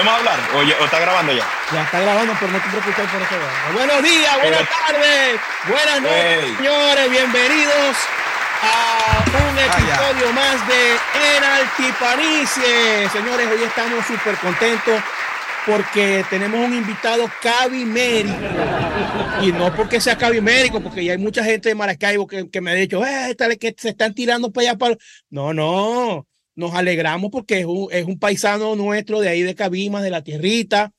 ¿Podemos hablar? ¿O, está grabando ya? Ya está grabando, pero no te preocupes por eso. Buenos días, buenas tardes, buenas noches, señores. Bienvenidos a un episodio más de En Altipanicie. Señores, hoy estamos súper contentos porque tenemos un invitado cabimérico. Y no porque sea cabimérico, porque ya hay mucha gente de Maracaibo que, que me ha dicho, eh, que se están tirando para allá. Para... No, no nos alegramos porque es un, es un paisano nuestro de ahí de Cabimas, de la tierrita,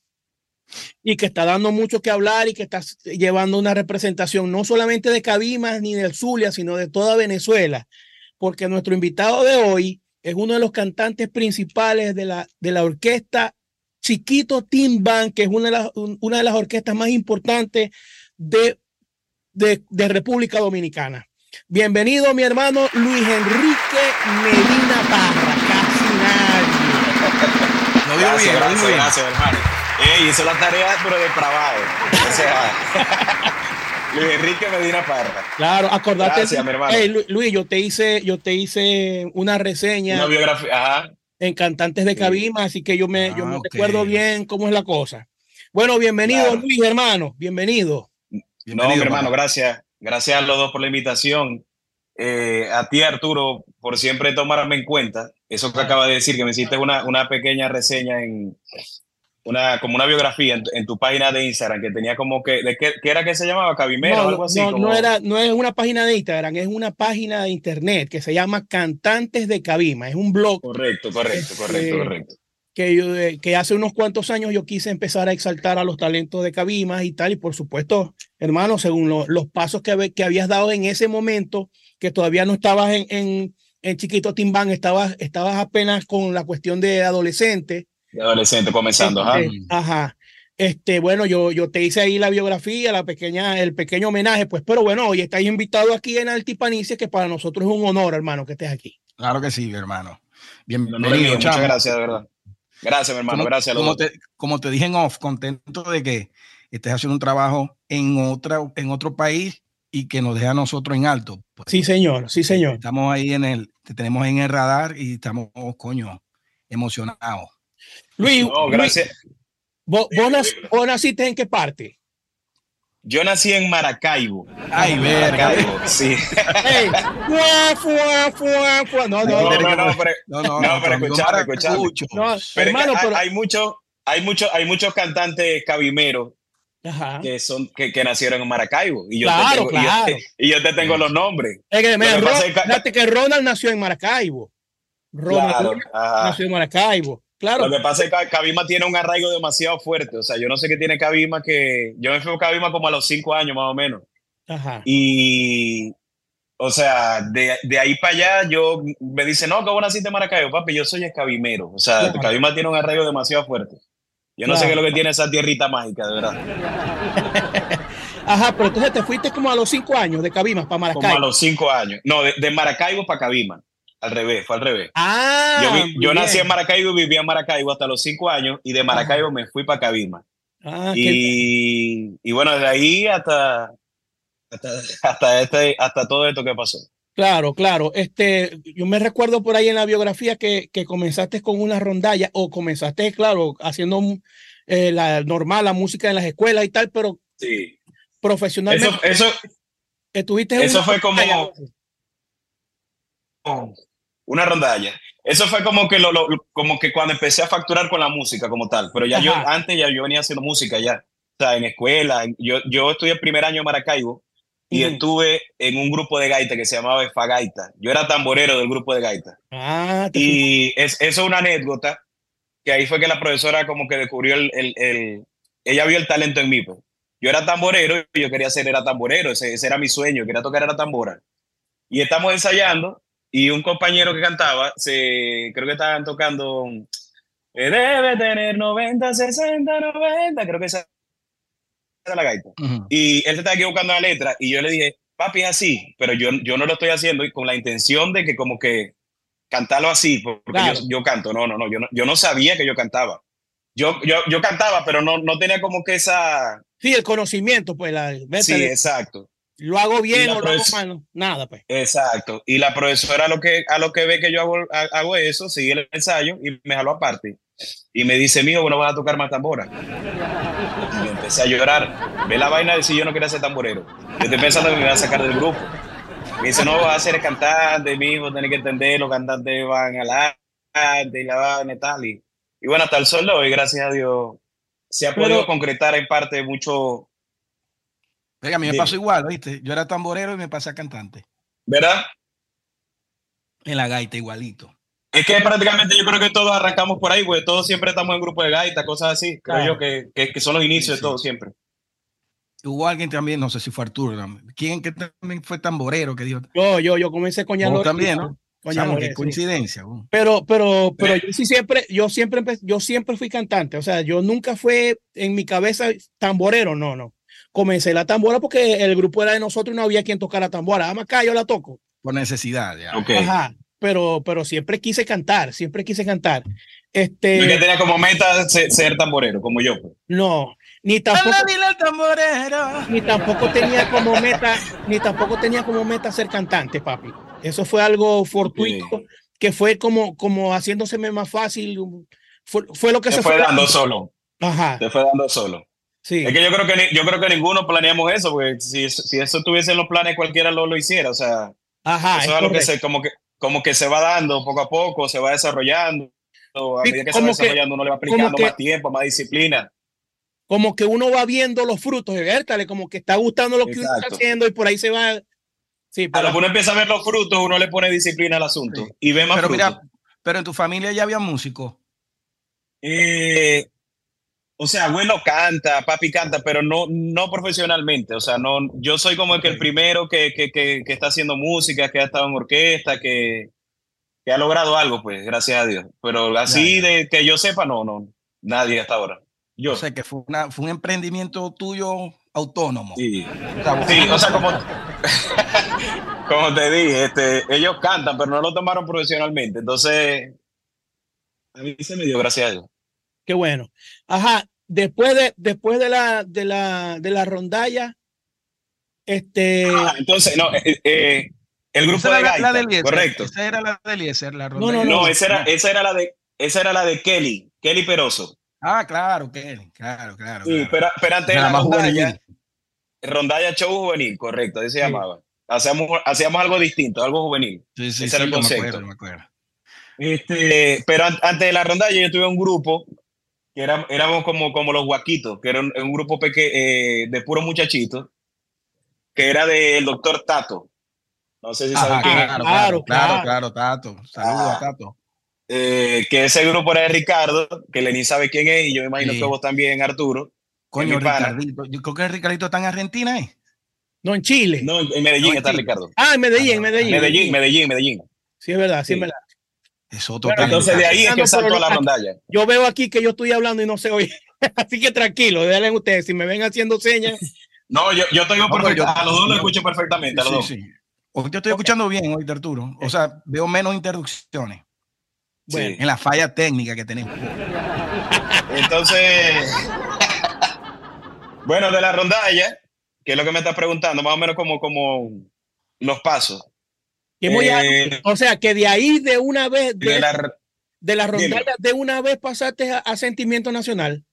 y que está dando mucho que hablar y que está llevando una representación no solamente de Cabimas ni del Zulia, sino de toda Venezuela, porque nuestro invitado de hoy es uno de los cantantes principales de la, de la orquesta Chiquito Team Band, que es una de las, una de las orquestas más importantes de, de, República Dominicana. Bienvenido, mi hermano Luis Enrique Medina Parra. Lo digo bien, gracias, bien. gracias, hermano. Ey, hizo la tarea, pero depravado. O sea, Luis Enrique Medina Parra. Claro, acordate. Gracias, mi hermano. Luis, yo te hice, yo te hice una reseña. Una biografía, ajá. En Cantantes de Cabima, así que yo me, yo me ah, recuerdo bien cómo es la cosa. Bueno, bienvenido, Luis, hermano. Bienvenido. bienvenido no, mi hermano, gracias. Gracias a los dos por la invitación. Eh, a ti, Arturo, por siempre tomarme en cuenta. Eso que acaba de decir, que me hiciste una, una pequeña reseña en una, como una biografía en, tu página de Instagram, que tenía como que, ¿de qué, era que se llamaba? Cabimero no, o algo así. No, no, era, no es una página de Instagram, es una página de internet que se llama Cantantes de Cabima. Es un blog. Correcto, correcto, correcto, correcto que, yo, eh, que hace unos cuantos años yo quise empezar a exaltar a los talentos de Cabimas y tal, y por supuesto, hermano, según los pasos que, que habías dado en ese momento, que todavía no estabas en, en, en Chiquito Timbán, estabas, estabas apenas con la cuestión de adolescente. De adolescente, comenzando, ajá. Este, ajá. Este, bueno, yo, yo te hice ahí la biografía, la pequeña, el pequeño homenaje, pues, pero bueno, hoy estás invitado aquí en Altipanice, que para nosotros es un honor, hermano, que estés aquí. Claro que sí, hermano. Bienvenido. Muchas gracias, de verdad. Gracias, mi hermano. gracias. como, te, como te dije en off, contento de que estés haciendo un trabajo en, otra, en otro país y que nos deje a nosotros en alto. Pues. sí, señor, sí, señor. Estamos ahí en el, te tenemos en el radar y estamos, coño, emocionados. Luis, gracias. ¿vos, vos, naciste en qué parte? Yo nací en Maracaibo. Ay, verga. sí. No, no, no, no, no, pero, no, no, no, pero escuchar, escuchar. No, hermano, pero hay, muchos, hay muchos, hay muchos cantantes cabimeros que son que, que, nacieron en Maracaibo y yo claro, te tengo, claro. Y, yo, te tengo los nombres. Es que, mira, Ronald, que Ronald nació en Maracaibo. Ronald nació en Maracaibo. Claro. Lo que pasa es que Cabima tiene un arraigo demasiado fuerte. O sea, yo no sé qué tiene Cabima que. Yo me fui a Cabima como a los cinco años más o menos. Ajá. Y. O sea, de, de ahí para allá, yo me dice, no, vos naciste en Maracaibo, papi, yo soy escabimero. O sea, Cabima tiene un arraigo demasiado fuerte. Yo no sé qué es lo que tiene esa tierrita mágica, de verdad. Ajá, pero entonces te fuiste como a los cinco años de Cabima para Maracaibo. Como a los cinco años. No, de, de Maracaibo para Cabima. Al revés, fue al revés. Ah, yo, nací en Maracaibo, vivía en Maracaibo hasta los cinco años y de Maracaibo me fui para Cabima. Ah, y, y, bueno, de ahí hasta, hasta, este, hasta todo esto que pasó. Claro, claro. Este, yo me recuerdo por ahí en la biografía que, que comenzaste con una rondalla o comenzaste, claro, haciendo eh, la normal, la música en las escuelas y tal, pero sí. profesionalmente. Eso, eso, estuviste eso fue como una rondalla. Eso fue como que, lo, como que cuando empecé a facturar con la música como tal, pero ya yo, antes ya yo venía haciendo música ya, o sea, en escuela, yo, yo estudié el primer año en Maracaibo y estuve en un grupo de gaita que se llamaba Efagaita. Yo era tamborero del grupo de gaita. Ah, y es, eso es una anécdota que ahí fue que la profesora como que descubrió el, el, ella vio el talento en mí. Pues. Yo era tamborero y yo quería ser era tamborero, ese, ese era mi sueño, quería tocar era tambora. Y estamos ensayando y un compañero que cantaba, se, creo que estaban tocando, eh, debe tener 90, 60, 90, creo que esa la gaita. Y él se estaba equivocando la letra y yo le dije, papi, es así, pero yo, yo no lo estoy haciendo y con la intención de que como que cantarlo así, porque yo, yo, canto, no, no, no yo, no, yo no sabía que yo cantaba. Yo, yo, yo cantaba, pero no, no tenía como que esa... Sí, el conocimiento, pues. La, sí, exacto lo hago bien o lo hago mal, nada, pues. Exacto. Y la profesora a lo que, a lo que ve que yo hago, hago eso, sigue el ensayo y me jaló aparte. y me dice, mío, bueno, vas a tocar más tambora. Empecé a llorar. Ve la vaina de si yo no quería ser tamborero. Yo estoy pensando que me iba a sacar del grupo. Me dice, no, vas a ser cantante, mi hijo, tienes que entender, los cantantes van al arte y la vaina y tal. Y, bueno, hasta el sol de hoy, gracias a Dios, se ha podido concretar en parte mucho. Venga, a mí me pasó igual, ¿viste? Yo era tamborero y me pasé a cantante. ¿Verdad? En la gaita, igualito. Es que prácticamente yo creo que todos arrancamos por ahí, porque todos siempre estamos en grupo de gaita, cosas así. Creo yo que, que, son los inicios de todo siempre. Hubo alguien también, no sé si fue Arturo, ¿quién que también fue tamborero que dijo? Yo, yo, yo comencé con Yalor. también, ¿no? qué coincidencia. Pero, pero, pero yo sí siempre, yo siempre, yo siempre fui cantante. O sea, yo nunca fue en mi cabeza tamborero, no, no. Comencé la tambora porque el grupo era de nosotros y no había quien tocara tambora. Además, acá yo la toco. Por necesidad, ya. Ajá. Pero, pero siempre quise cantar, siempre quise cantar. Este, que tenía como meta ser, tamborero, como yo. Pues. No, ni tampoco, ni tampoco tenía como meta, ni tampoco tenía como meta ser cantante, papi. Eso fue algo fortuito, que fue como, como haciéndoseme más fácil. Fue, fue lo que se, fue, dando solo. Ajá. Se fue dando solo. Sí. Es que yo creo que yo creo que ninguno planeamos eso, porque si, si eso estuviese en los planes, cualquiera lo, lo hiciera. O sea, Ajá, eso es, algo que se, como que, como que se va dando poco a poco, se va desarrollando. A medida que se va desarrollando, uno le va aplicando más tiempo, más disciplina como que uno va viendo los frutos de Bertale, como que está gustando lo que uno está haciendo y por ahí se va. Sí, pero... A lo que uno empieza a ver los frutos, uno le pone disciplina al asunto y ve más pero frutos. Mira, pero en tu familia ya había músicos. Eh, o sea, abuelo canta, papi canta, pero no, no profesionalmente. O sea, no, yo soy como el que el primero que, que, que, que, está haciendo música, que ha estado en orquesta, que, que ha logrado algo, pues, gracias a Dios. Pero así de que yo sepa, no, no, nadie hasta ahora. Yo. sé que fue, una, fue un emprendimiento tuyo autónomo. Sí, o sea, sí, o sea como, como te dije, este, ellos cantan, pero no lo tomaron profesionalmente. Entonces, a mí se me dio gracias a Dios. Qué bueno. Ajá, después de, después de la, de la, de la rondalla, este. Ah, entonces, no, eh, eh, el grupo de la, la de correcto. Esa era la de Eliezer, la rondalla. No, no, no, esa era, esa era la de, esa era la de Kelly, Kelly Peroso. Ah, claro, Kelly, claro, claro. Sí, Pero, pero, antes de la rondalla, rondalla show juvenil, correcto, así se llamaba. Hacíamos, hacíamos algo distinto, algo juvenil. Sí, sí, Ese era el concepto. Me acuerdo, Este, pero antes de la rondalla yo tuve un grupo que era, éramos como, como los guaquitos, que era un, grupo peque, eh, de puros muchachitos, que era del doctor Tato. No sé si saben quién es. Claro, claro, claro, Tato. Saludos a Tato. Eh, que ese grupo era de Ricardo, que Lenín sabe quién es, y yo me imagino que vos también, Arturo. Coño, Ricardito. Yo creo que Ricardito está en Argentina, ¿eh? No, en Chile. No, en Medellín está Ricardo. Ah, en Medellín, en Medellín. Medellín, Medellín, Medellín. Sí, es verdad, sí, es verdad. Es otro Entonces de ahí es que salto la rondalla. Yo veo aquí que yo estoy hablando y no se oye. Así que tranquilo, déjenle ustedes. Si me ven haciendo señas. no, yo, yo estoy perfecto. A los dos lo escucho perfectamente. A los dos. Sí. Hoy te estoy escuchando bien, hoy, Arturo. O sea, veo menos interrupciones. Bueno, en la falla técnica que tenemos. Entonces, bueno, de la rondalla, que es lo que me estás preguntando, más o menos como, como los pasos. Eh, o sea, que de ahí de una vez, de, la, de rondalla, de una vez pasaste a, Sentimiento Nacional.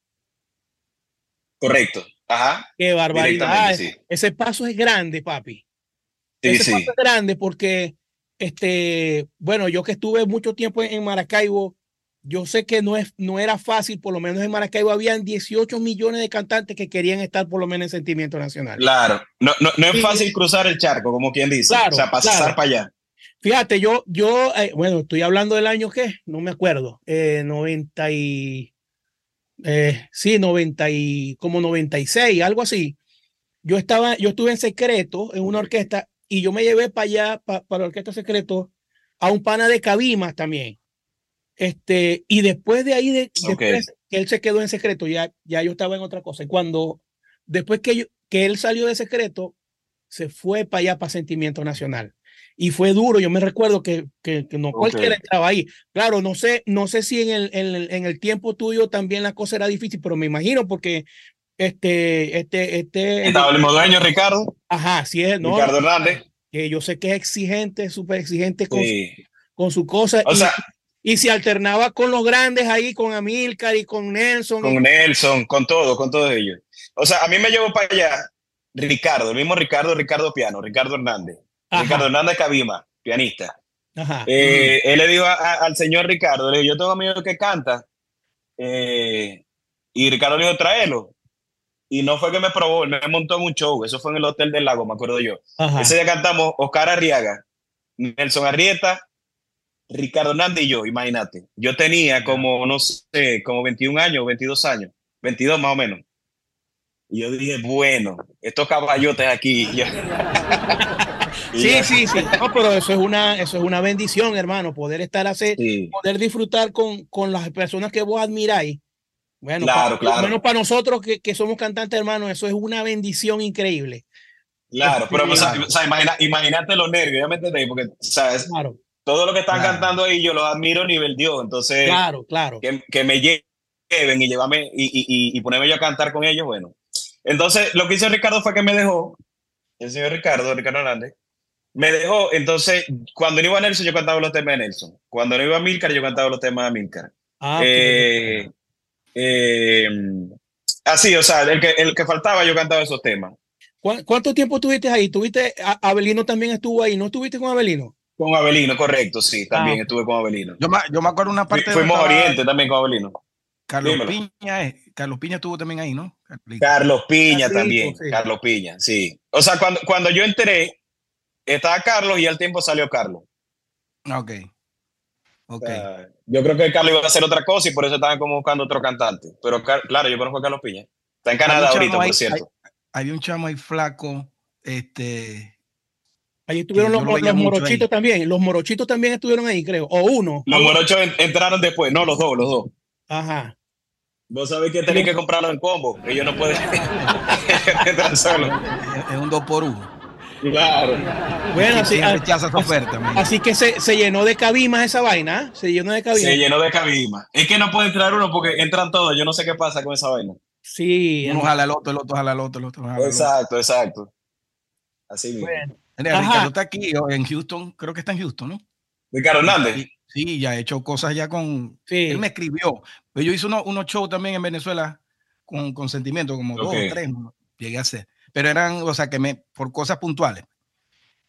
Correcto. Ajá. Qué barbaridad. Ese paso es grande, papi. Sí, Ese paso es grande porque este, bueno, yo que estuve mucho tiempo en Maracaibo, yo sé que no, es, no era fácil, por lo menos en Maracaibo habían 18 millones de cantantes que querían estar por lo menos en Sentimiento Nacional. Claro, no, no, no es fácil cruzar el charco, como quien dice, o sea, pasar para allá. Fíjate, yo, yo, eh, bueno, estoy hablando del año que, no me acuerdo, eh, 90 y, eh, sí, 90 y, como 96, algo así. Yo estaba, yo estuve en secreto en una orquesta y yo me llevé para allá, para, para la Orquesta Secreto, a un pana de Cabimas también. Este, y después de ahí, de, después él se quedó en secreto, ya, ya yo estaba en otra cosa. Y cuando, después que, yo, que él salió de secreto, se fue para allá, para Sentimiento Nacional. Y fue duro, yo me recuerdo que, que, no cualquiera estaba ahí. Claro, no sé, no sé si en el, en, el, en el tiempo tuyo también la cosa era difícil, pero me imagino porque este, este, este. Estaba el dueño, Ricardo. Ajá, sí es, ¿no? Ricardo Hernández. Que yo sé que es exigente, súper exigente con, su, con su cosa. O y, sea, y se alternaba con los grandes ahí, con Amilcar y con Nelson. Con Nelson, con todo, con todos ellos. O sea, a mí me llevó para allá Ricardo, el mismo Ricardo, Ricardo Piano, Ricardo Hernández. Ricardo Hernández Cabima, pianista. Eh, él le dijo al señor Ricardo, le dijo, yo tengo amigo que canta. Eh, y Ricardo le dijo, tráelo. Y no fue que me probó, él me montó en un show. Eso fue en el Hotel del Lago, me acuerdo yo. Ese día cantamos Oscar Arriaga, Nelson Arrieta, Ricardo Hernández y yo, imagínate. Yo tenía como, no sé, como 21 años, 22 años, 22 más o menos. Y yo dije, bueno, estos caballotes aquí. sí, sí, sí. No, pero eso es una, eso es una bendición, hermano, poder estar así, poder disfrutar con, con las personas que vos admiráis. Bueno, claro, para, claro. menos para nosotros que, que, somos cantantes, hermano, eso es una bendición increíble. Claro, pero pues, O sea, imagina, imagínate los nervios, ya me entendéis, porque, ¿sabes? Claro. Todo lo que están cantando ahí yo lo admiro a nivel Dios, entonces. Claro, claro. Que, que me lleven y llevarme y, y, y, ponerme yo a cantar con ellos, bueno. Entonces, lo que hizo Ricardo fue que me dejó, el señor Ricardo, Ricardo Hernández, me dejó, entonces, cuando no iba a Nelson, yo cantaba los temas de Nelson. Cuando no iba a Milcar, yo cantaba los temas de Milcar. Ah, eh, eh, así, o sea, el que, el que faltaba, yo cantaba esos temas. ¿Cuánto tiempo estuviste ahí? ¿Tuviste, Abelino también estuvo ahí? ¿No estuviste con Abelino? Con Abelino, correcto, sí, también ah. estuve con Abelino. Yo me, yo me acuerdo una parte. Fuimos Oriente también con Abelino. Carlos Piña, eh, Carlos Piña estuvo también ahí, ¿no? Carlos Piña también, Carlos Piña, sí. O sea, cuando, cuando yo entré, estaba Carlos y al tiempo salió Carlos. Ok. Ok. yo creo que Carlos iba a hacer otra cosa y por eso estaban como buscando otro cantante. Pero claro, yo conozco a Carlos Piña. Está en Canadá ahorita, por cierto. Hay, un chamo ahí flaco, este, Ahí estuvieron los, morochitos también. Los morochitos también estuvieron ahí, creo. O uno. Los morochos entraron después. No, los dos, los dos. Ajá. Vos sabés que tenéis que comprarlo en combo. Ellos no pueden entrar solo. Es un dos por uno. Claro. Bueno, así, oferta, así que se, se, llenó de cabimas esa vaina. ¿eh? Se llenó de cabimas. Se llenó de cabimas. Es que no puede entrar uno porque entran todos. Yo no sé qué pasa con esa vaina. Sí. Uno jala al otro, el otro jala al otro, el otro jala Exacto, exacto. Así mismo. Bueno. Ricardo está aquí en Houston, creo que está en Houston, ¿no? Ricardo Hernández. Sí, ya ha hecho cosas ya con. Sí. Él me escribió. Pero yo hice unos uno shows también en Venezuela con, con sentimiento, como dos o tres, llegué a hacer. Pero eran, o sea, que me, por cosas puntuales.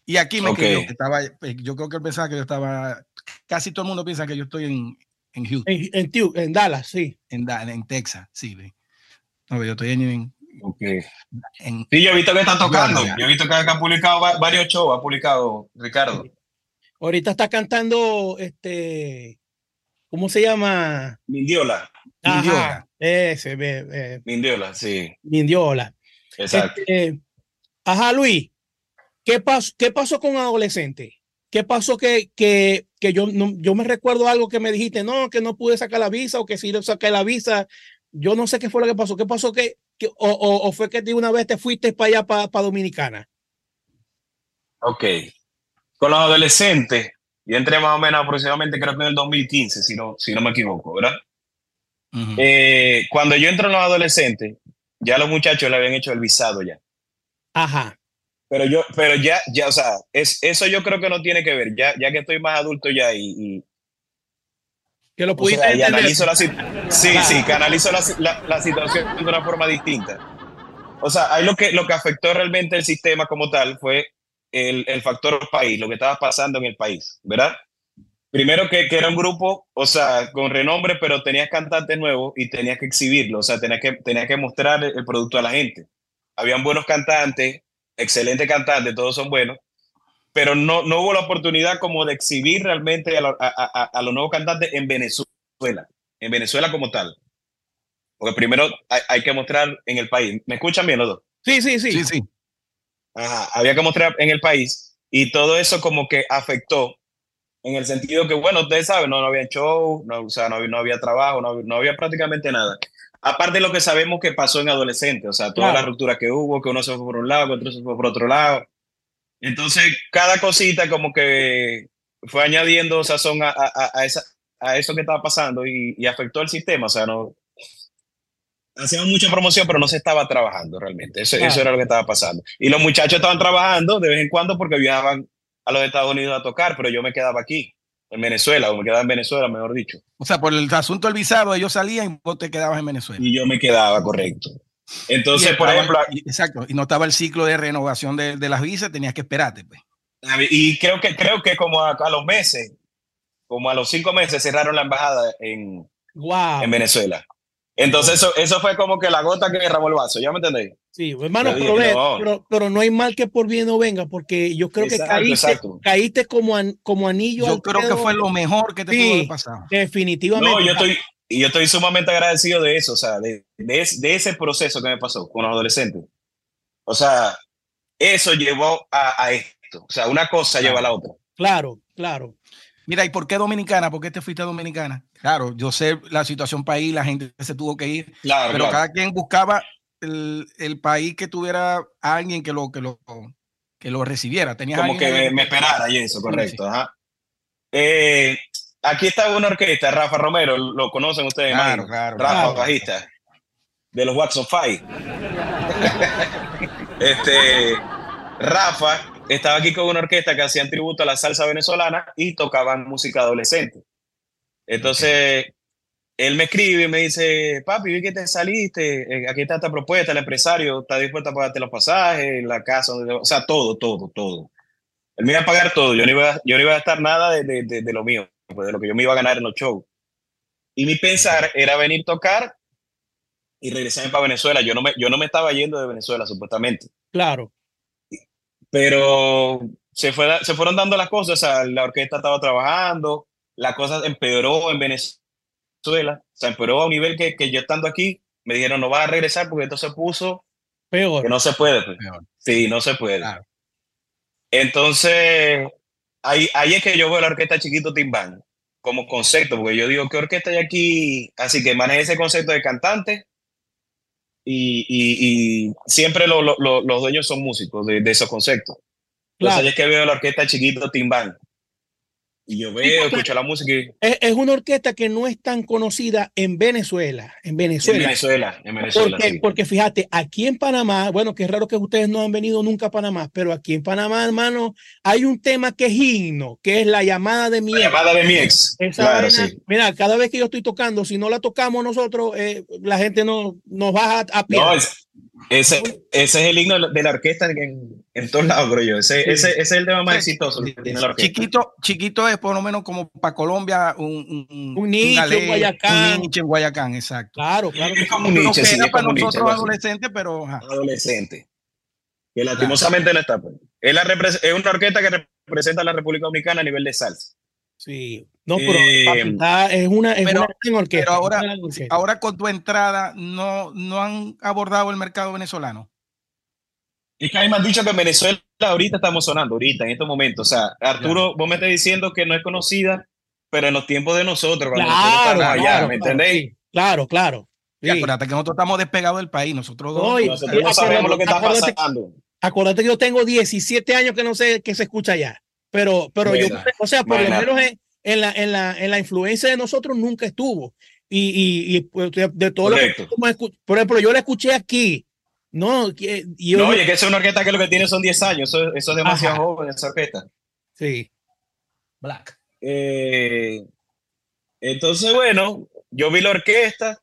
Y aquí me escribió, que estaba, pues, yo creo que él pensaba que yo estaba, casi todo el mundo piensa que yo estoy en, en Houston. En, en, Dallas, sí. En, en Texas, sí. No, yo estoy en, Okay. sí, yo he visto que está tocando. Yo he visto que ha publicado varios shows, ha publicado Ricardo. Ahorita está cantando este. ¿Cómo se llama? Mindiola. Mindiola. Ese, eh, Mindiola, sí. Mindiola. Exacto. Este, ajá, Luis. ¿Qué pasó, ¿Qué pasó con adolescente? ¿Qué pasó que, que, que yo, no, yo me recuerdo algo que me dijiste, no, que no pude sacar la visa o que si saqué la visa, yo no sé qué fue lo que pasó. ¿Qué pasó que, o, o, fue que de una vez te fuiste para allá, para, para Dominicana? Ok. Con los adolescentes, yo entré más o menos aproximadamente, creo que en el 2015, si no, si no me equivoco, ¿verdad? Eh, cuando yo entro en los adolescentes, ya los muchachos le habían hecho el visado ya. Ajá. Pero yo, pero ya, ya, o sea, es, eso yo creo que no tiene que ver, ya, ya que estoy más adulto ya y, que lo pudiste analizo la, sí, sí, que analizo la, la, situación de una forma distinta. O sea, ahí lo que, lo que afectó realmente el sistema como tal fue el, el factor país, lo que estaba pasando en el país, ¿verdad? Primero que, que, era un grupo, o sea, con renombre, pero tenías cantantes nuevos y tenías que exhibirlo, o sea, tenías que, tenías que mostrar el, producto a la gente. Habían buenos cantantes, excelentes cantantes, todos son buenos, pero no, no hubo la oportunidad como de exhibir realmente a, a, a, los nuevos cantantes en Venezuela, en Venezuela como tal. Porque primero hay, que mostrar en el país. ¿Me escuchan bien los dos? Sí, sí, sí. Sí, sí. Ajá, había que mostrar en el país y todo eso como que afectó en el sentido que, bueno, ustedes saben, no, no había show, no, o sea, no, no había trabajo, no, no, había prácticamente nada. Aparte de lo que sabemos que pasó en adolescente, o sea, toda la ruptura que hubo, que uno se fue por un lado, que otro se fue por otro lado, entonces, cada cosita como que fue añadiendo sazón a, a, a, esa, a eso que estaba pasando y, y, afectó el sistema. O sea, no. Hacíamos mucha promoción, pero no se estaba trabajando realmente. Eso, eso era lo que estaba pasando. Y los muchachos estaban trabajando de vez en cuando porque viajaban a los Estados Unidos a tocar, pero yo me quedaba aquí. en Venezuela, o me quedaba en Venezuela, mejor dicho. O sea, por el asunto del visado, ellos salían y vos te quedabas en Venezuela. Y yo me quedaba, correcto. Entonces, por ejemplo. Exacto, y no estaba el ciclo de renovación de, de las visas, tenías que esperarte. Pues. Y creo que, creo que como a, los meses, como a los cinco meses, cerraron la embajada en, en Venezuela. Entonces, eso, eso fue como que la gota que derramó el vaso, ¿ya me entendéis? Sí, hermano, pero, Pero, no hay mal que por bien no venga, porque yo creo que caíste, caíste como, como anillo. Yo creo que fue lo mejor que te pudo pasar. Definitivamente. No, yo estoy, y yo estoy sumamente agradecido de eso, o sea, de, de, ese proceso que me pasó con los adolescentes. O sea, eso llevó a, esto. O sea, una cosa lleva a la otra. Claro, claro. Mira, ¿y por qué Dominicana? ¿Por qué te fuiste a Dominicana? Claro, yo sé la situación país, la gente se tuvo que ir, claro, pero cada quien buscaba el, el, país que tuviera alguien que lo, que lo, que lo recibiera. Tenía Como que me, esperara y eso, correcto. Ajá. Eh, aquí está una orquesta, Rafa Romero, lo conocen ustedes, claro, claro, Rafa, bajista, de los Watson Five. este, Rafa estaba aquí con una orquesta que hacían tributo a la salsa venezolana y tocaban música adolescente. Entonces, él me escribe y me dice, papi, vi que te saliste, eh, aquí está esta propuesta, el empresario está dispuesto a pagarte los pasajes, la casa, o sea, todo, todo, todo. Él me iba a pagar todo, yo no iba, yo no iba a gastar nada de, de, de, lo mío, pues, de lo que yo me iba a ganar en los shows. Y mi pensar era venir a tocar y regresarme para Venezuela. Yo no, me, yo no me estaba yendo de Venezuela, supuestamente. Claro. Pero se, fue, se fueron dando las cosas, o sea, la orquesta estaba trabajando, la cosa empeoró en Venezuela. O sea, empeoró a un nivel que, que yo estando aquí, me dijeron, no vas a regresar porque esto se puso peor. Que no se puede. Pues. Sí, no se puede. Entonces, ahí, ahí es que yo veo la orquesta Chiquito Timbán como concepto, porque yo digo, ¿qué orquesta hay aquí? Así que maneja ese concepto de cantante y, y, siempre lo, lo, los dueños son músicos de, de esos conceptos. Entonces, ahí es que veo la orquesta Chiquito Timbán y yo veo, escucho la música. Es, una orquesta que no es tan conocida en Venezuela. En Venezuela. En Venezuela, en Venezuela. Porque, porque fíjate, aquí en Panamá, bueno, que es raro que ustedes no han venido nunca a Panamá, pero aquí en Panamá, hermano, hay un tema que es himno, que es la llamada de mi ex. La llamada de mi ex. claro, Mira, cada vez que yo estoy tocando, si no la tocamos nosotros, eh, la gente no, nos va a, a No, ese, ese es el himno de la orquesta en, en todos lados, creo yo. Ese, ese, ese, es el tema más exitoso Chiquito, chiquito es por lo menos como para Colombia un, un, un nicho en Guayacán. Un nicho en Guayacán, exacto. Claro, claro. Es como un nicho, sí, para nosotros adolescentes, pero... Adolescente. Que lastimosamente no está. Pues. Es, la es una orquesta que representa a la República Dominicana a nivel de salsa. Sí, no, pero eh, es una, es pero, una orquesta, pero ahora, ahora con tu entrada no, no han abordado el mercado venezolano. Es que me han dicho que en Venezuela ahorita estamos sonando, ahorita, en estos momentos. O sea, Arturo, vos me estás diciendo que no es conocida, pero en los tiempos de nosotros, cuando claro, allá, claro, ¿me entendéis? Claro, claro. Y acuérdate que nosotros estamos despegados del país, nosotros dos. nosotros no sabemos lo que está pasando. Acuérdate que yo tengo 17 años que no sé qué se escucha allá. Pero, pero yo, o sea, por lo menos en, la, en, la, en la influencia de nosotros nunca estuvo. Y, y, y pues, de, todo lo que, por ejemplo, yo la escuché aquí. No, yo, no, oye, que es una orquesta que lo que tiene son 10 años. Eso, eso es demasiado joven, esa orquesta. Sí. Black. Eh, entonces, bueno, yo vi la orquesta.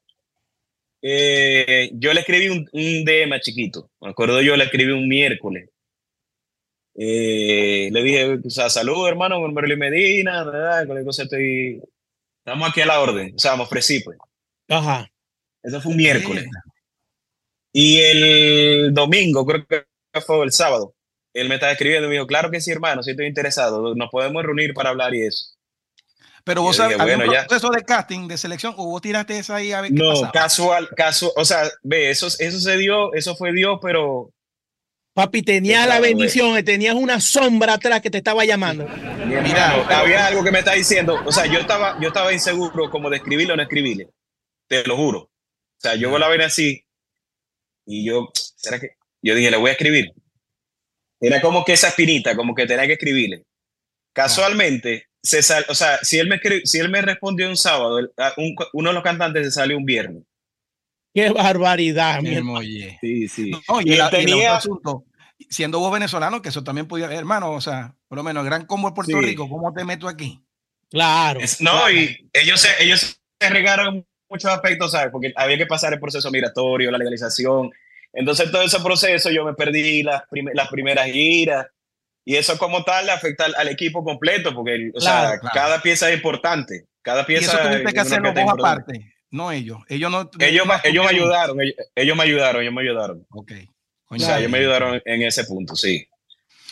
Eh, yo le escribí un, un DM chiquito. Me acuerdo yo le escribí un miércoles. Eh, le dije, o sea, salud, hermano, con Merlin Medina, ¿verdad? Con el concepto y estamos aquí a la orden. O sea, me ofrecí, pues. Ajá. Eso fue un miércoles. Y el domingo, creo que fue el sábado, él me estaba escribiendo y me dijo, claro que sí, hermano, si estoy interesado, nos podemos reunir para hablar y eso. Pero vos sabes, bueno, un proceso de casting, de selección, o vos tiraste esa ahí a ver qué No, casual, casual, o sea, ve, eso, eso se dio, eso fue Dios, pero Papi, tenías la bendición, tenías una sombra atrás que te estaba llamando. Mira, había algo que me está diciendo. O sea, yo estaba, yo estaba inseguro como de escribirlo o no escribirle. Te lo juro. O sea, yo la ven así y yo, ¿será que? Yo dije, le voy a escribir. Era como que esa espinita, como que tenía que escribirle. Casualmente, se sal, o sea, si él me, si él me respondió un sábado, uno de los cantantes se salió un viernes. Qué barbaridad, mi Sí, sí. y, tenía... asunto, siendo vos venezolano, que eso también podía, hermano, o sea, por lo menos, gran combo de Puerto Rico, ¿cómo te meto aquí? Claro. no, y ellos se, ellos se regaron muchos aspectos, ¿sabes? Porque había que pasar el proceso migratorio, la legalización. Entonces, todo ese proceso yo me perdí las, las primeras giras. Y eso como tal le afecta al, equipo completo, porque o sea, cada pieza es importante. Cada pieza y eso tuviste que hacerlo vos aparte, no ellos. Ellos no. Ellos, ellos me ayudaron, ellos, me ayudaron, ellos me ayudaron. Ok. o sea, ellos me ayudaron en ese punto, sí.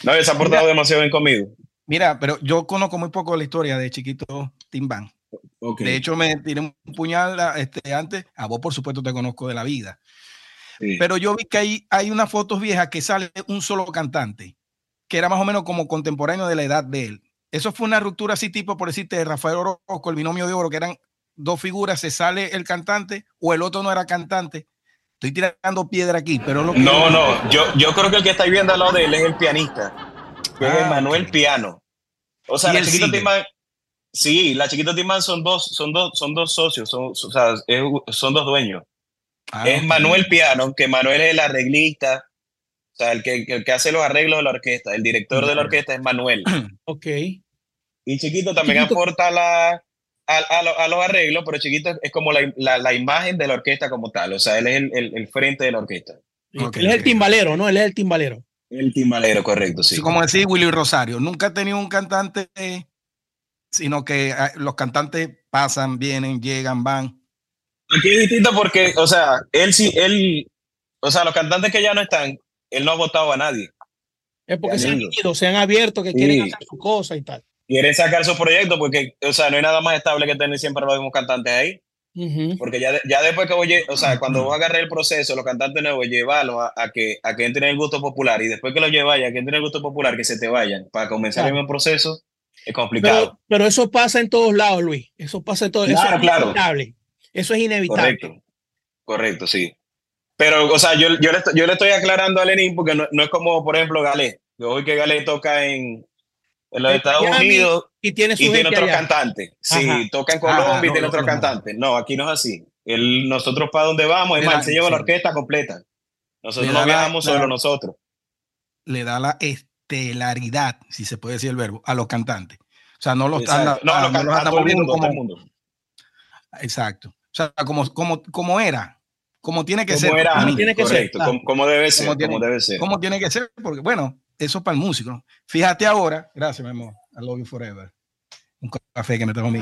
No, se ha portado demasiado bien conmigo. Mira, pero yo conozco muy poco la historia de chiquito Timban. Okay. De hecho, me tiré un puñal este, antes. A vos, por supuesto, te conozco de la vida. Pero yo vi que hay, hay unas fotos viejas que sale un solo cantante, que era más o menos como contemporáneo de la edad de él. Eso fue una ruptura así tipo, por decirte, de Rafael Orozco, el binomio de oro, que eran dos figuras, se sale el cantante o el otro no era cantante. Estoy tirando piedra aquí, pero lo No, no, yo, yo creo que el que estáis viendo al lado de él es el pianista, que es ah, Manuel Piano. O sea, la chiquita Timán, sí, la chiquita Timán son dos, son dos, son dos socios, son, o sea, son dos dueños. Ah, es Manuel Piano, que Manuel es el arreglista, o sea, el que, el que hace los arreglos de la orquesta, el director de la orquesta es Manuel. Ok. Y Chiquito también aporta la, a, los arreglos, pero Chiquito es como la, imagen de la orquesta como tal, o sea, él es el, frente de la orquesta. él es el timbalero, ¿no? Él es el timbalero. El timbalero, correcto, sí. Como decía Willy Rosario, nunca ha tenido un cantante, sino que ah, los cantantes pasan, vienen, llegan, van. Aquí es distinto porque, o sea, él sí, él, o sea, los cantantes que ya no están, él no ha votado a nadie. Es porque se han ido, se han abierto, que quieren hacer su cosa y tal. Quieren sacar su proyecto porque, o sea, no hay nada más estable que tener siempre los mismos cantantes ahí. Porque ya, ya después que oye, o sea, cuando vos agarres el proceso, los cantantes nuevos, llevarlos a, que, a que entren el gusto popular y después que los lleváis a que entren el gusto popular, que se te vayan para comenzar el mismo proceso, es complicado. Pero, eso pasa en todos lados, Luis. Eso pasa en todos lados. Claro, eso es claro. inevitable. Eso es inevitable. Correcto, correcto, sí. Pero, o sea, yo, yo, le, yo le estoy aclarando a Lenin porque no, no es como, por ejemplo, Galé. Yo hoy que Galé toca en, en los Estados Unidos y tiene, y tiene otro cantante. Sí, toca en Colombia y tiene otro cantante. No, aquí no es así. El, nosotros para donde vamos, es más, se lleva la orquesta completa. Nosotros no viajamos solo nosotros. Le da la estelaridad, si se puede decir el verbo, a los cantantes. O sea, no los están, no, no, los volviendo como. El mundo. Exacto. O sea, como, como, como era, como tiene que ser. Era, tiene que correcto, ser. Como, como, debe ser. Como, tiene, como debe ser. Como tiene que ser, porque bueno, eso para el músico. Fíjate ahora, gracias, mi amor. I love you forever. Un café que me trajo mi.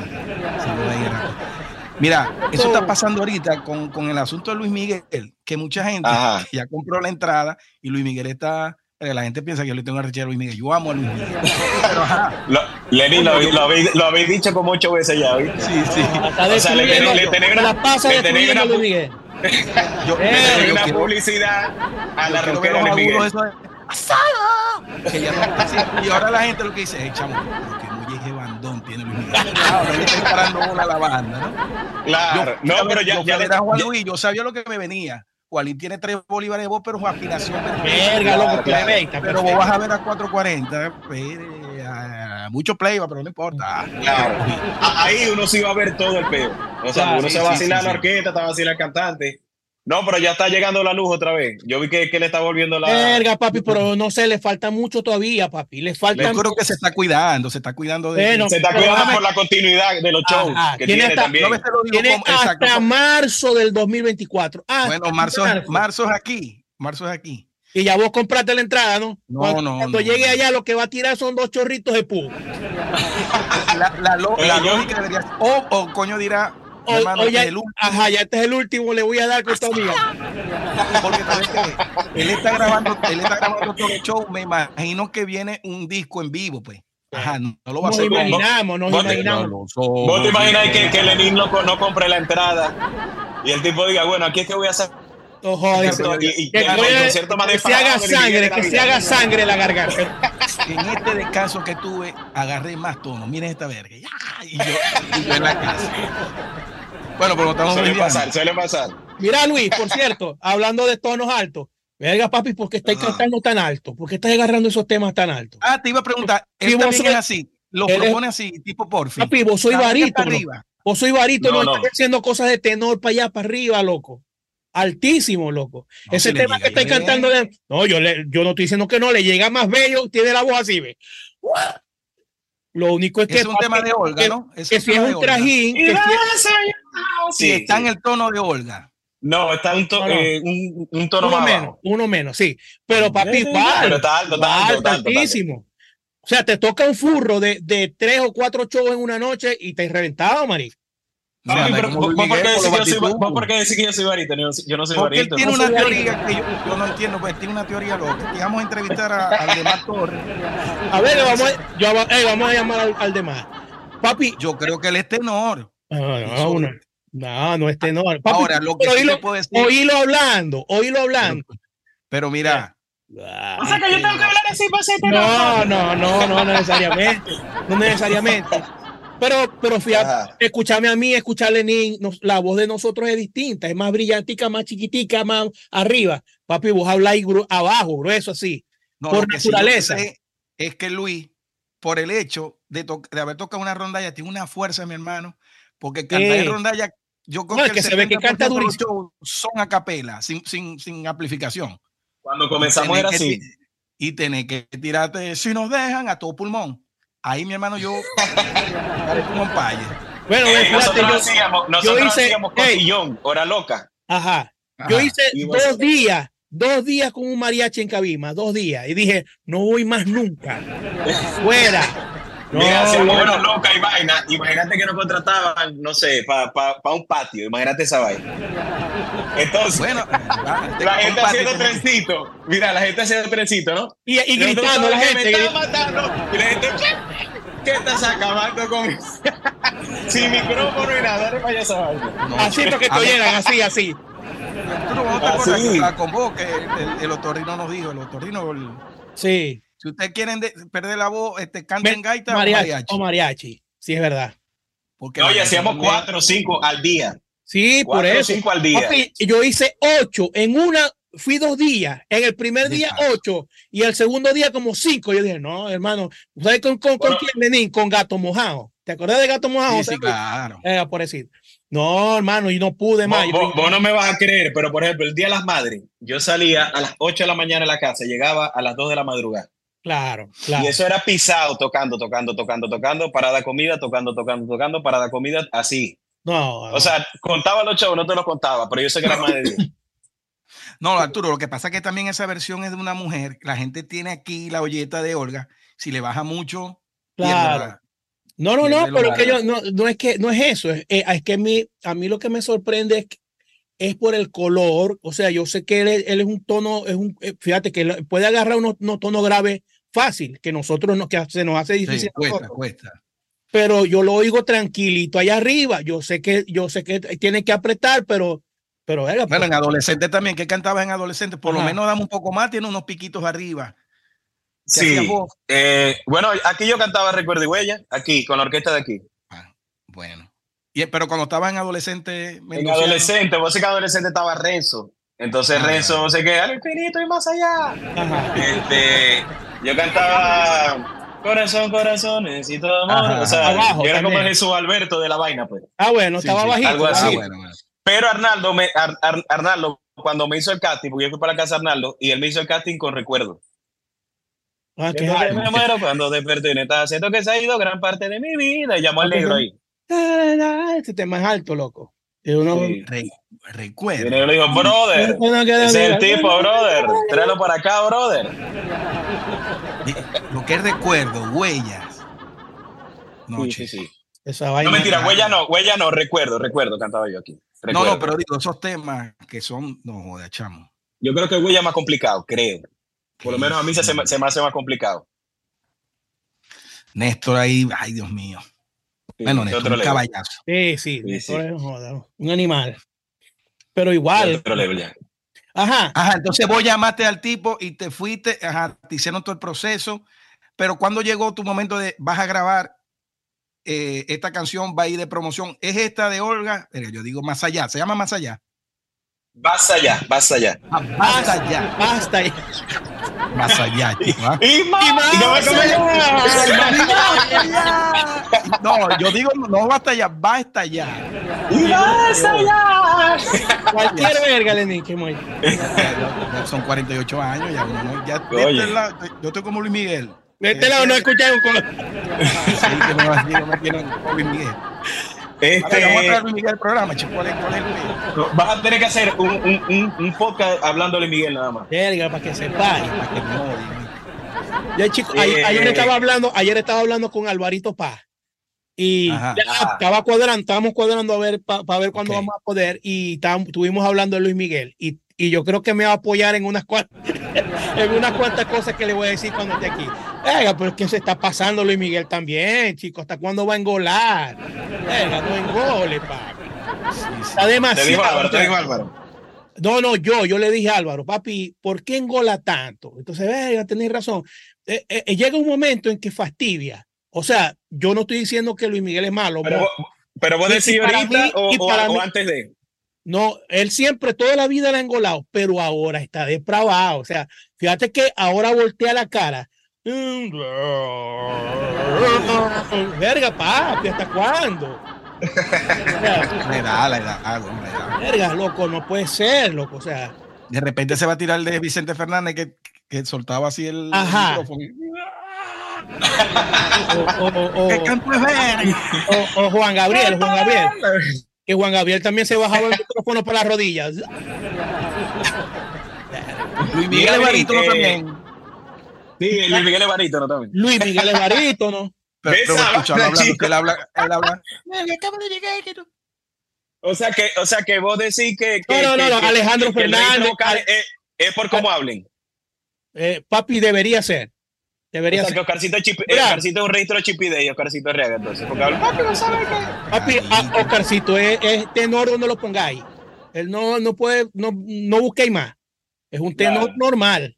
Mira, eso está pasando ahorita con, con, el asunto de Luis Miguel, que mucha gente ya compró la entrada y Luis Miguel está. Eh, la gente piensa que yo le tengo a Richard Luis Miguel. Yo amo a Luis Miguel. Pero. Lo, Lenny, lo, lo, habéis, lo, habéis, dicho como ocho veces ya, ¿viste? Sí, sí. o sea, le, le, tenés una, la pasa de Luis Miguel. yo, eh, una publicidad a la roquera de Luis Miguel y ahora la gente lo que dice es, chamo, porque no llegue bandón tiene Luis Miguel. Claro, le está parando bola a la banda, ¿no? Claro, yo, no, pero ya, ya, le Juan Luis, yo sabía lo que me venía. Juanín tiene tres bolívares de voz, pero su afinación. Verga, loco, claro, Pero vos vas a ver a 440. mucho play, pero no importa. Claro. Ahí uno sí va a ver todo el peo. O sea, claro, uno sí, se va a vacilar sí, la orquesta, te va a vacilar el cantante. No, pero ya está llegando la luz otra vez. Yo vi que, que le está volviendo la. Verga, papi, pero no sé, le falta mucho todavía, papi. Le falta. Yo creo que se está cuidando, se está cuidando de. Bueno, se está cuidando por la continuidad de los shows que tiene, hasta, también. No tiene como, hasta exacto. marzo del 2024. Hasta bueno, marzo, marzo. marzo es aquí. Marzo es aquí. Y ya vos compraste la entrada, ¿no? No, cuando, no. Cuando no, llegue allá, lo que va a tirar son dos chorritos de pum. la, la, lo, la lógica debería ser. O, o coño dirá, o, hermano, o ya, el ajá, ya este es el último, le voy a dar con esta amiga. Porque sabes que él está grabando, él está grabando todo el show, me imagino que viene un disco en vivo, pues. Ajá, no, no lo va a hacer. Imaginamos, nos ¿Vos imaginamos. ¿Vos te imaginas que, que Lenin no, no compre la entrada y el tipo diga, bueno, aquí es que voy a hacer no jodas. Y, y, que, que, que se haga sangre, que se haga sangre la garganta. En este descanso que tuve, agarré más tono. Miren esta verga. Y yo, y yo en la casa. Bueno, pero estamos suele pasar, suele pasar. Mira, Luis, por cierto, hablando de tonos altos. Verga, papi, ¿por qué estáis ah. cantando tan alto? ¿Por qué estás agarrando esos temas tan altos? Ah, te iba a preguntar. Él también es así. Lo propone así, tipo porfi. Papi, vos soy varito. Vos soy varito, no, no, no. estás haciendo cosas de tenor para allá, para arriba, loco altísimo, loco. No, Ese si tema que estáis cantando, de... no, yo, le, yo no estoy diciendo que no, le llega más bello, tiene la voz así, ve. Lo único es que es un tema de Olga, ¿no? Es que si es un trajín, que si está en el tono de Olga. No, está un, eh, un, tono uno más menos, uno menos, sí. Pero papi, igual. Pero está alto, está alto, altísimo. O sea, te toca un furro de, de tres o cuatro shows en una noche y te reventado, marico. No, pero ¿vos por qué decís que yo soy barítono? Yo no soy Porque él tiene una teoría que yo, no entiendo, pues tiene una teoría loca. Y vamos a entrevistar a, al Demar Torres. A ver, vamos a, yo, vamos a llamar al, al Demar. Papi. Yo creo que él es tenor. No, no, no, no, no es tenor. Papi, Ahora, lo que sí puedo decir. Oílo hablando, oílo hablando. Pero, pero mira. O sea que yo tengo que hablar así para ser tenor. No, no, no, no necesariamente. No necesariamente. Pero, pero fíjate, escúchame a mí, escucharle ni la voz de nosotros es distinta, es más brillantica, más chiquitica, más arriba. Papi, vos habláis abajo, grueso así. por naturaleza. es que Luis, por el hecho de, de haber tocado una rondalla, tiene una fuerza, mi hermano, porque cantar en rondalla, yo creo que, se ve que canta durísimo. Son a capela, sin, sin, sin amplificación. Cuando comenzamos era así. Y tenés que tirarte, si nos dejan, a todo pulmón. Ahí, mi hermano, yo como un paye. Bueno, eh, nosotros yo, hacíamos, nosotros yo hice, hacíamos hora loca. Ajá. Yo hice dos días, dos días con un mariachi en Cabima, dos días. Y dije, no voy más nunca. Fuera. No, Mira, hacíamos bueno, loca y vaina. Imagínate que nos contrataban, no sé, para pa, pa un patio. Imagínate esa vaina. Entonces, bueno, la gente haciendo trencito. Mira, la gente haciendo trencito, ¿no? Y, y gritando la gente. Me está matando. Y la gente, ¿qué estás acabando con Sin micrófono y nada, dale para allá esa vaina. No, así porque te oyeran, así, así. Tú no te acuerdas que la convoque, el, el, otorrino nos dijo, el otorrino. El... Sí. Si ustedes quieren perder la voz, este, canten gaita mariachi, o mariachi. O mariachi, sí es verdad. Porque Oye, hacíamos cuatro o cinco al día. Sí, por eso. cinco al día. yo hice ocho en una, fui dos días. En el primer día ocho y el segundo día como cinco. Yo dije, no, hermano, ¿sabes con, con, con quién vení? Con gato mojado. ¿Te acuerdas de gato mojado? Sí, claro. Eh, por decir. No, hermano, y no pude más. Vos, vos, no me vas a creer, pero por ejemplo, el Día de las Madres, yo salía a las 8 de la mañana de la casa, llegaba a las 2 de la madrugada. Claro, claro. Y eso era pisado, tocando, tocando, tocando, tocando, para dar comida, tocando, tocando, tocando, para dar comida, así. No. O sea, contaba los chavos, no te lo contaba, pero yo sé que era más de Dios. No, Arturo, lo que pasa es que también esa versión es de una mujer. La gente tiene aquí la olleta de Olga. Si le baja mucho, claro. no, no, no, pero que yo, no, no es que no es eso. Es, eh, es que a mí, a mí lo que me sorprende es que es por el color, o sea, yo sé que él, él es un tono, es un, eh, fíjate que puede agarrar unos, unos tonos graves fácil, que nosotros no, que se nos hace difícil. cuesta, cuesta. Pero yo lo oigo tranquilito allá arriba. Yo sé que, yo sé que tiene que apretar, pero, pero bueno, pues en adolescente también, que cantaba en adolescente, por lo menos damos un poco más, tiene unos piquitos arriba. Sí. Eh, bueno, aquí yo cantaba Recuerdo y Huella, aquí, con la orquesta de aquí. Ah, bueno. Y, pero cuando estaba en adolescente. En adolescente, vos sé que adolescente estaba Renzo. Entonces ah, Renzo se queda al infinito y más allá. Este, yo cantaba corazón, corazón, necesito amor. o sea, yo era como Jesús Alberto de la vaina, pues. Ah, bueno, estaba bajito. Algo así. Pero Arnaldo, me, Arnaldo, cuando me hizo el casting, porque yo fui para la casa de Arnaldo y él me hizo el casting con recuerdo. Ah, qué me muero cuando desperté y estaba haciendo que se ha ido gran parte de mi vida y llamó al negro ahí. Este tema es alto, loco. Y uno sí. recuerda. Y le dijo, brother, ese es el tipo, brother. Tráelo para acá, brother. Lo que recuerdo, huellas. No, sí, sí, no, mentira, huella no, huella no, recuerdo, recuerdo, cantaba yo aquí. No, no, pero digo, esos temas que son, no, joder, chamo. Yo creo que huella es más complicado, creo. Por lo menos a mí se, se, me hace más complicado. Néstor ahí, ay Dios mío bueno, Néstor, un caballazo. Sí, sí, un animal. Pero igual. Ajá. Ajá, entonces vos llamaste al tipo y te fuiste, ajá, te hicieron todo el proceso, pero cuando llegó tu momento de vas a grabar eh, esta canción, va a ir de promoción, ¿es esta de Olga? Yo digo más allá, se llama más allá. Vas allá, vas allá. Ah, basta allá. Basta allá. Más allá, ¿ah? Y más, y más, allá. No, yo digo, no basta allá, basta allá. Y basta allá. Cualquier verga, Lenín, que Son 48 años, ya, ya, la, yo estoy como Luis Miguel. De este lado no escucharon con. sí, que no, me tienen Luis Miguel. Este, vamos a traer Luis Miguel al programa, chico. Vas a tener que hacer un, un, un, podcast hablando de Miguel nada más. Verga, para que sepáis. Para que no, ya, chico, ayer, estaba hablando, ayer estaba hablando con Alvarito Paz. Y estaba cuadrando, estábamos cuadrando a ver para ver cuándo vamos a poder. Y estuvimos hablando de Luis Miguel. Y, y, yo creo que me va a apoyar en unas cuantas, en unas cuantas cosas que le voy a decir cuando esté aquí. Venga, pero es que se está pasando Luis Miguel también, chicos. ¿Hasta cuándo va a engolar? Venga, no engole, papi. Está demasiado. Te digo Álvaro, No, no, yo, yo le dije a Álvaro, papi, ¿por qué engola tanto? Entonces, venga, tenéis razón. Eh, eh, eh, llega un momento en que fastidia. O sea, yo no estoy diciendo que Luis Miguel es malo. Pero, pero vos decís ahorita o, antes de. No, él siempre, toda la vida la ha engolado, pero ahora está depravado. O sea, fíjate que ahora voltea la cara. Verga, papi, ¿hasta cuándo? Le da, le da, Verga, loco, no puede ser, loco. O sea, de repente se va a tirar de Vicente Fernández que, que soltaba así el micrófono. o, Juan Gabriel, Juan Gabriel. Que Juan Gabriel también se bajaba el micrófono por las rodillas. Luis Miguel es barítono también. Sí, Luis Miguel es barítono también. Luis Miguel es barítono. Pero, pero escuchando hablando, que él habla, él habla. O sea que, o sea que vos decís que, no, no, no, Alejandro Fernández es, por cómo hablen. Eh, papi debería ser. Debería o sea, ser. que Oscarcito, chip, Oscarcito es un registro de Chipide y Oscarcito es real, entonces. Porque habla, papi no sabe qué. Papi, a, Oscarcito es, es, tenor donde lo pongáis. Él no, no puede, no, no busquéis más. Es un tenor claro. normal.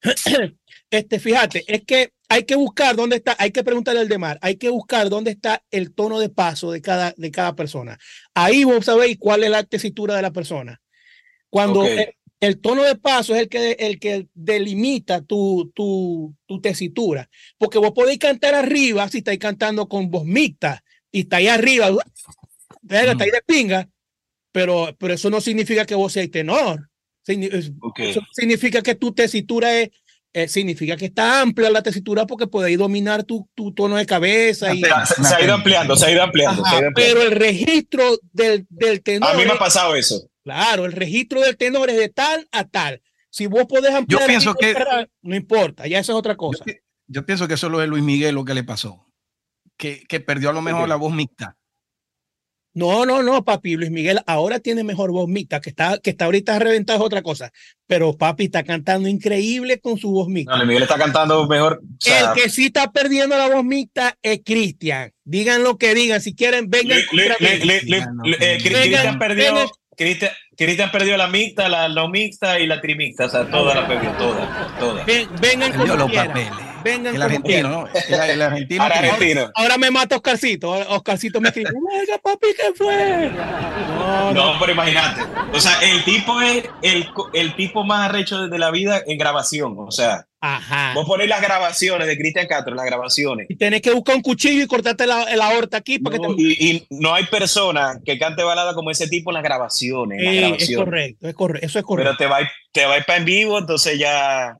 este, fíjate, es que hay que buscar dónde está, hay que preguntarle al de mar, hay que buscar dónde está el tono de paso de cada, de cada persona. Ahí vos sabéis cuál es la tesitura de la persona. Cuando okay. El, tono de paso es el que, el que delimita tu, tu, tu tesitura, porque vos podéis cantar arriba si estáis cantando con voz mixta y estáis arriba, estáis de pinga, pero, pero eso no significa que vos seáis tenor. Okay. Eso significa que tu tesitura es eh, significa que está amplia la tesitura porque podéis dominar tu, tu, tono de cabeza. Y, se, se, ha ido ampliando, se ha ido ampliando. Ajá, se ha ido ampliando. Pero el registro del, del, tenor. A mí me ha pasado eso. Claro, el registro del tenor es de tal a tal. Si vos podés ampliar. Yo pienso que. No importa, ya eso es otra cosa. Yo, yo pienso que solo es Luis Miguel lo que le pasó. Que, que perdió a lo mejor okay. la voz mixta. No, no, no, papi. Luis Miguel ahora tiene mejor voz mixta, que está, que está ahorita reventado es otra cosa. Pero papi está cantando increíble con su voz mixta. No, Luis Miguel está cantando mejor. O sea, el que sí está perdiendo la voz mixta es Cristian. Digan lo que digan. Si quieren, vengan. Cristian perdió. Cristian, Cristian perdió la mixta, la no mixta y la trimixta. O sea, toda la perdió, toda. toda. Ven, vengan con los papeles. Vengan el argentino, ¿no? El, el argentino. Ahora, argentino. ahora, me mata Oscarcito. Oscarcito me escribe, oiga, papi, ¿qué fue? No, no, no pero imagínate. O sea, el tipo es el, el tipo más arrecho de la vida en grabación. O sea, Ajá. vos ponés las grabaciones de Cristian Castro, las grabaciones. Y tenés que buscar un cuchillo y cortarte la, la aorta aquí. Para no, que te... y, y, no hay persona que cante balada como ese tipo en las grabaciones. En las Sí, grabaciones. es correcto, es correcto, eso es correcto. Pero te va, te va para en vivo, entonces ya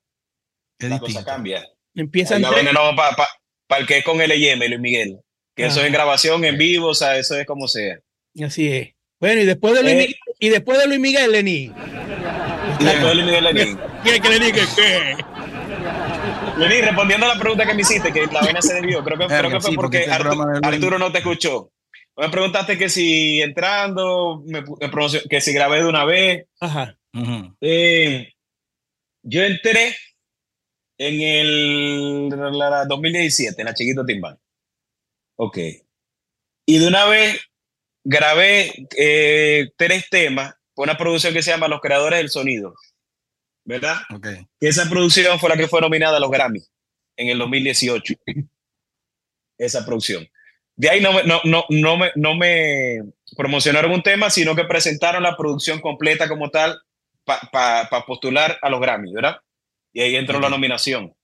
Es la distinto. cosa cambia. Empiezan Ya viene, no, para pa, pa el que es con LM, Luis Miguel. Que eso es en grabación, en vivo, o sea, eso es como sea. Así es. Bueno, y después de Luis Eh. Miguel, y después de Luis Miguel, Lenín. Y después de Luis Miguel Lenín. ¿Quiere que le diga qué? Lenín, respondiendo a la pregunta que me hiciste, que la vaina se desvió, creo que, Verga, creo que fue sí, porque porque este Arturo, no te escuchó. Me preguntaste que si entrando, me, me que si grabé de una vez. Ajá. Eh, yo entré en el la- la 2017, en la Chiquito Timbal. Ok. Y de una vez grabé eh, tres temas por una producción que se llama Los Creadores del Sonido. ¿Verdad? Ok. Y esa producción fue la que fue nominada a los Grammy en el 2018. Esa producción. De ahí no no, no, no me, no me promocionaron un tema, sino que presentaron la producción completa como tal para pa, pa postular a los Grammy, ¿verdad? Y ahí entró la nominación.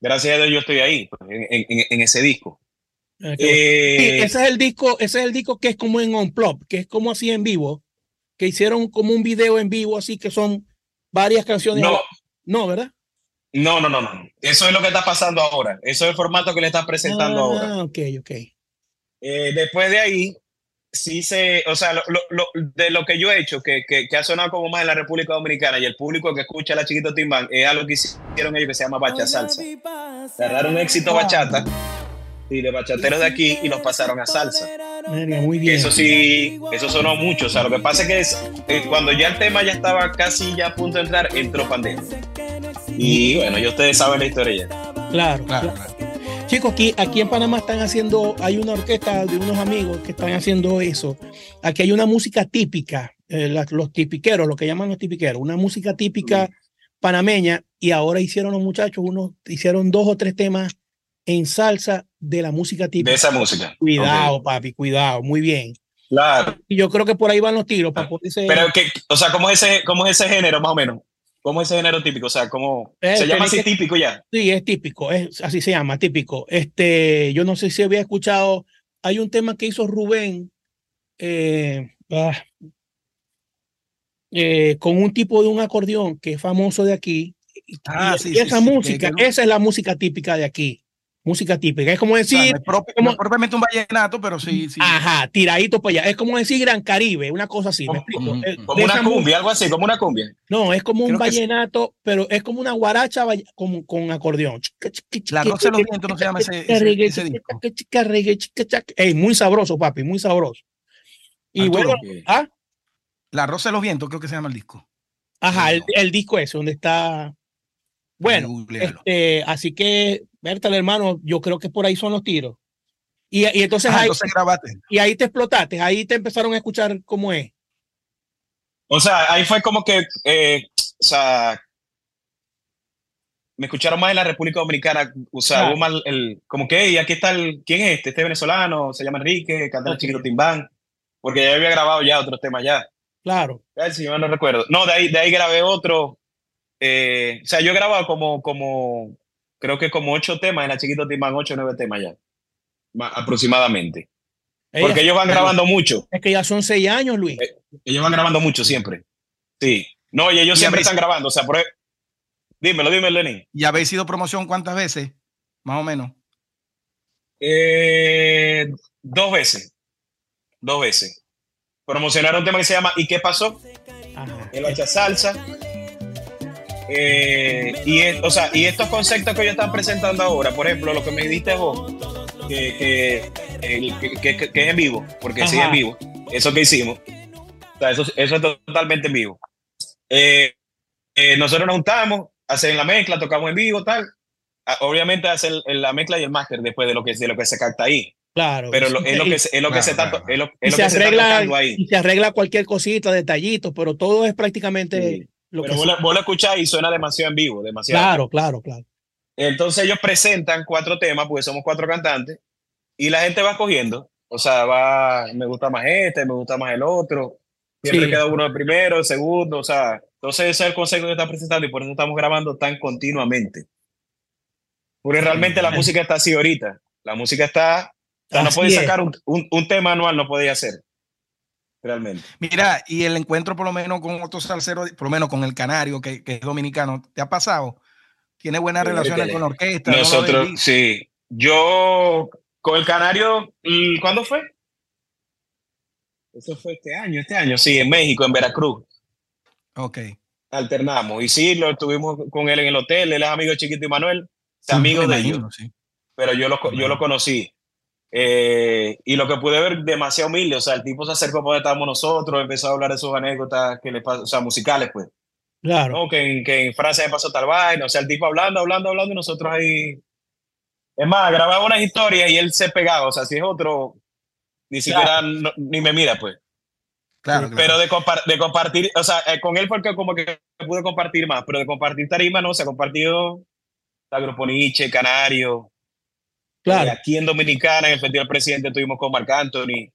Gracias a Dios yo estoy ahí, pues, en, en- en ese disco. Ah. Eh, Sí, ese es el disco, ese es el disco que es como en Unplug, que es como así en vivo, que hicieron como un video en vivo, así que son varias canciones. no, No, ¿verdad? No, no, no, no. Eso es lo que está pasando ahora. Eso es el formato que le están presentando ahora. Ah, ok, ok. Eh, después de ahí, sí se, o sea, lo, lo, de lo que yo he hecho, que, que, que, ha sonado como más en la República Dominicana y el público que escucha a la Chiquito Timbán, es algo que hicieron ellos que se llama Bacha Salsa. Agarraron un éxito bachata y de bachateros de aquí y los pasaron a salsa. muy bien. Eso sí, eso sonó mucho. O sea, lo que pasa es que es, eh, cuando ya el tema ya estaba casi ya a punto de entrar, entró pandemia. Y bueno, ya ustedes saben la historia ya. Claro, claro. Chicos, aquí, aquí en Panamá están haciendo, hay una orquesta de unos amigos que están haciendo eso. Aquí hay una música típica, eh, los tipiqueros, lo que llaman los tipiqueros, una música típica panameña. Y ahora hicieron los muchachos, unos, hicieron dos o tres temas en salsa de la música típica. De esa música. Cuidado, papi, cuidado, muy bien. Claro. Y yo creo que por ahí van los tiros para Pero que, o sea, ¿cómo es ese, cómo es ese género más o menos? ¿Cómo es ese género típico? O sea, ¿cómo se llama así típico ya? Sí, es típico, es, así se llama, típico. Este, yo no sé si había escuchado, hay un tema que hizo Rubén eh, ah, eh, con un tipo de un acordeón que es famoso de aquí. Ah, sí, esa música, esa es la música típica de aquí música típica. Es como decir. como, propiamente un vallenato, pero sí, sí. Ajá, tiradito para allá. Es como decir Gran Caribe, una cosa así. Como, una cumbia, algo así, como una cumbia. No, es como un vallenato, pero es como una guaracha con, con acordeón. La Rosa de los Vientos no se llama ese, ese, disco. Ey, muy sabroso, papi, muy sabroso. Y bueno, ¿ah? La Rosa de los Vientos, creo que se llama el disco. Ajá, el, el disco ese, donde está. Bueno, este, así que Bertal, hermano, yo creo que por ahí son los tiros. Y, y entonces, ah, ahí, entonces y ahí te explotaste, ahí te empezaron a escuchar cómo es. O sea, ahí fue como que, eh, o sea, me escucharon más en la República Dominicana, o sea, hubo mal el, como que, y aquí está el, ¿quién es este? Este venezolano, se llama Enrique, canta el chiquito Timbán, porque ya había grabado ya otros temas ya. Claro. Si yo no recuerdo. No, de ahí, de ahí grabé otro. Eh, o sea, yo he grabado como, como creo que como ocho temas, en la Chiquito Timbán ocho o nueve temas ya, aproximadamente. Porque ellos van grabando mucho. Es que ya son seis años, Luis. Eh, ellos van grabando mucho siempre. Sí. No, y ellos siempre están grabando. O sea, por... E-, dímelo, dímelo, Lenin. ¿Y habéis sido promoción cuántas veces? Más o menos. Eh, dos veces. Dos veces. Promocionaron un tema que se llama ¿Y qué pasó? El hacha salsa. Eh, y, o sea, y estos conceptos que ellos están presentando ahora, por ejemplo, lo que me dijiste vos, que, que, que, es en vivo, porque sí es en vivo, eso que hicimos, o sea, eso, eso es totalmente en vivo. Eh, eh, nosotros nos juntamos, hacen la mezcla, tocamos en vivo, tal. Obviamente hacen la mezcla y el máster después de lo que, de lo que se capta ahí. Claro. Pero es lo que, es lo que se está, es lo, es lo se que arregla, se ahí. Y se arregla cualquier cosita, detallitos, pero todo es prácticamente pero vos, lo, vos escuchás y suena demasiado en vivo, demasiado. Claro, claro, claro. Entonces ellos presentan cuatro temas, porque somos cuatro cantantes, y la gente va cogiendo. O sea, va, me gusta más este, me gusta más el otro. Siempre queda uno el primero, el segundo, o sea. Entonces ese es el concepto que está presentando y por eso estamos grabando tan continuamente. Porque realmente la música está así ahorita. La música está, o sea, no puede sacar un, un, un, tema anual, no podía hacer realmente. Mira, y el encuentro por lo menos con otros salseros, por lo menos con el Canario, que, es dominicano, ¿te ha pasado? ¿Tiene buenas relaciones con la orquesta? Nosotros, sí. Yo con el Canario, ¿cuándo fue? Eso fue este año, este año, sí, en México, en Veracruz. Ok. Alternamos. Y sí, lo estuvimos con él en el hotel, él es amigo de Chiquito y Manuel, amigo de ellos. Sí. Pero yo lo, yo lo conocí. Eh, y lo que pude ver, demasiado humilde. O sea, el tipo se acercó para donde estábamos nosotros, empezó a hablar de sus anécdotas que le o sea, musicales, pues. Claro. Que, en, que en Francia me pasó tal vaina. O sea, el tipo hablando, hablando, hablando, y nosotros ahí. Es más, grababa unas historias y él se pegaba. O sea, si es otro, ni siquiera ni me mira, pues. Claro, Pero de, de compartir, o sea, eh, con él porque como que pude compartir más, pero de compartir tarima no, se ha compartido la Grupo Nietzsche, Canario, Claro. aquí en Dominicana, en el Festival Presidente, tuvimos con Marc Anthony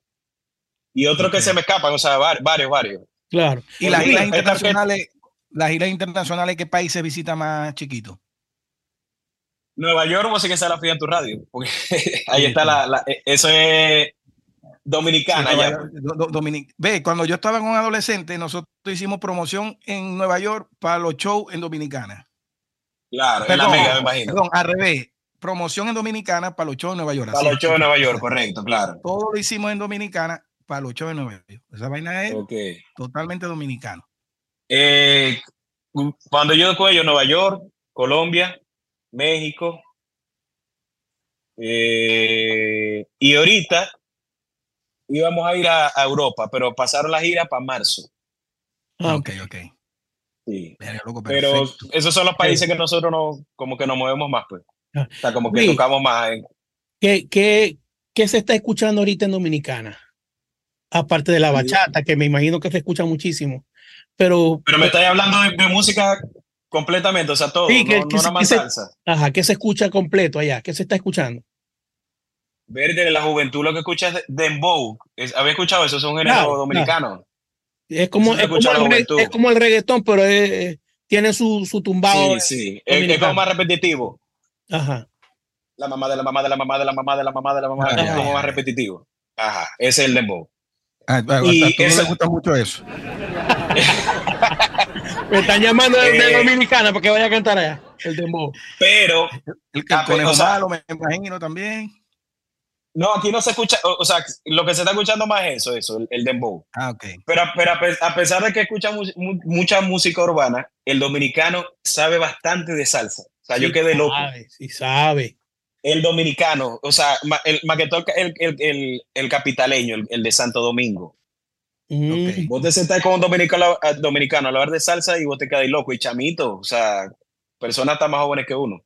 y otros que se me escapan, o sea, varios, varios. Claro. ¿Y las giras internacionales, las giras internacionales, qué países visita más chiquito? Nueva York, vos sé que sea la fría en tu radio, porque ahí está la, e, eso es dominicana Ve, cuando yo estaba con un adolescente, nosotros hicimos promoción en Nueva York para los shows en Dominicana. Claro, en la Mega, me imagino. Perdón, al revés. Promoción en Dominicana para los shows de Nueva York. Para los shows de Nueva York, correcto, claro. Todo lo hicimos en Dominicana para los shows de Nueva York. Esa vaina es totalmente dominicano. Eh, cuando yo yo Nueva York, Colombia, México, eh, y ahorita íbamos a ir a, Europa, pero pasaron la gira para marzo. Ah, ok, ok. Sí. Pero, esos son los países que nosotros no, como que nos movemos más, pues. O sea, como que tocamos más. ¿Qué, qué, qué se está escuchando ahorita en Dominicana? Aparte de la bachata, que me imagino que se escucha muchísimo. Pero, pero me estáis hablando de, música completamente, o sea, todo, sí, que, no, nada más salsa. Ajá, ¿qué se escucha completo allá? ¿Qué se está escuchando? Verde, la juventud lo que escucha es Dembow. ¿Había escuchado eso? Es un género dominicano. Es, como, es, como el, reggaetón, pero tiene su, su tumbado. Sí, sí. Es, como más repetitivo. Ajá. La mamá de la mamá de la mamá de la mamá de la mamá de la mamá. es como más repetitivo. Ajá. Ese es el Dembow. Ah, a, y a le gusta mucho eso. Me están llamando de, eh, Dominicana porque vaya a cantar allá, el dembow. Pero el, el conejo malo, me imagino también. No, aquí no se escucha, o, sea, lo que se está escuchando más es eso, eso, el, dembow. Ah, ok. Pero, pero a pesar de que escucha mucha música urbana, el dominicano sabe bastante de salsa. O sea, yo quedé loco. Sabe, sí sabe. El dominicano, o sea, el, más que todo el, el, el, capitaleño, el, de Santo Domingo. Mm. Vos te sentás con un dominicano, dominicano a hablar de salsa y vos te quedas loco y chamito, o sea, personas tan más jóvenes que uno.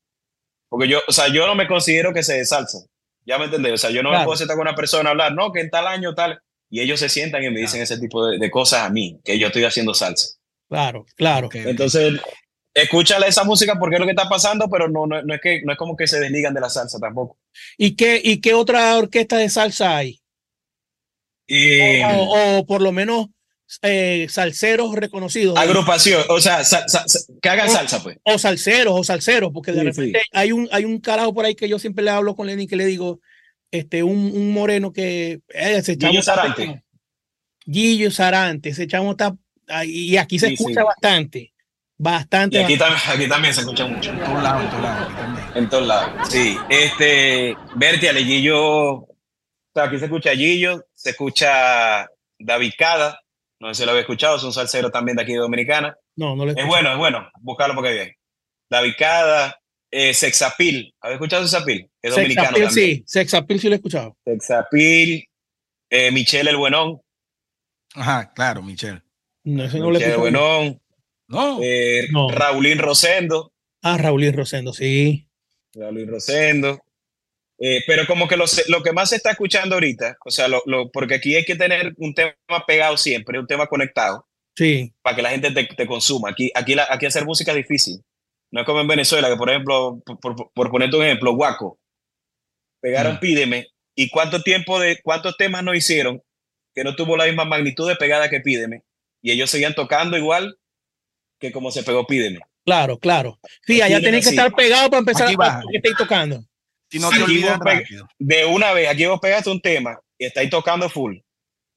Porque yo, o sea, yo no me considero que se de salsa. Ya me entendés, o sea, yo no me puedo sentar con una persona a hablar, no, que en tal año tal, y ellos se sientan y me dicen ese tipo de, cosas a mí, que yo estoy haciendo salsa. Claro, claro. Entonces, escúchale esa música porque es lo que está pasando, pero no, no, es que, no es como que se desligan de la salsa tampoco. ¿Y qué, y qué otra orquesta de salsa hay? Y, o, por lo menos eh, salseros reconocidos. Agrupación, o sea, que hagan salsa, pues. O salseros, o salseros, porque de repente hay un hay un carajo por ahí que yo siempre le hablo con Lenny que le digo, este, un, un moreno que eh, ese Guillo Sarante. Guillo Sarante, ese chamo está y aquí se escucha bastante. Bastante. Y aquí, aquí, también se escucha mucho. En todos lados, en todos lados. En todos lados. Sí. Este, Berti, Guillo, o sea, aquí se escucha Guillo, se escucha David Cada, no sé si lo había escuchado, es un salsero también de aquí de Dominicana. No, no lo he Es bueno, es bueno, buscarlo porque bien. David Cada, eh, Sexapil, ¿habéis escuchado Sexapil? Es dominicano también. sí, Sexapil sí lo he escuchado. Sexapil, eh, Michelle el Buenón. Ajá, claro, Michelle. No, ese no Michelle el Buenón. Eh, no. Raulín Rosendo. Ah, Raulín Rosendo, sí. Raulín Rosendo. Eh, pero como que lo, lo, que más se está escuchando ahorita, o sea, lo, porque aquí hay que tener un tema pegado siempre, un tema conectado. Sí. Para que la gente te, te consuma. Aquí, aquí, la, aquí hacer música es difícil. No es como en Venezuela, que por ejemplo, por, por, ponerte un ejemplo, Guaco, pegaron mm. Pídeme, y cuánto tiempo de, cuántos temas no hicieron que no tuvo la misma magnitud de pegada que Pídeme, y ellos seguían tocando igual que como se pegó Pídeme. Claro, claro. Sí, allá tenés que estar pegado para empezar a que estéis tocando. Si no De una vez, aquí vos pegaste un tema y estáis tocando full,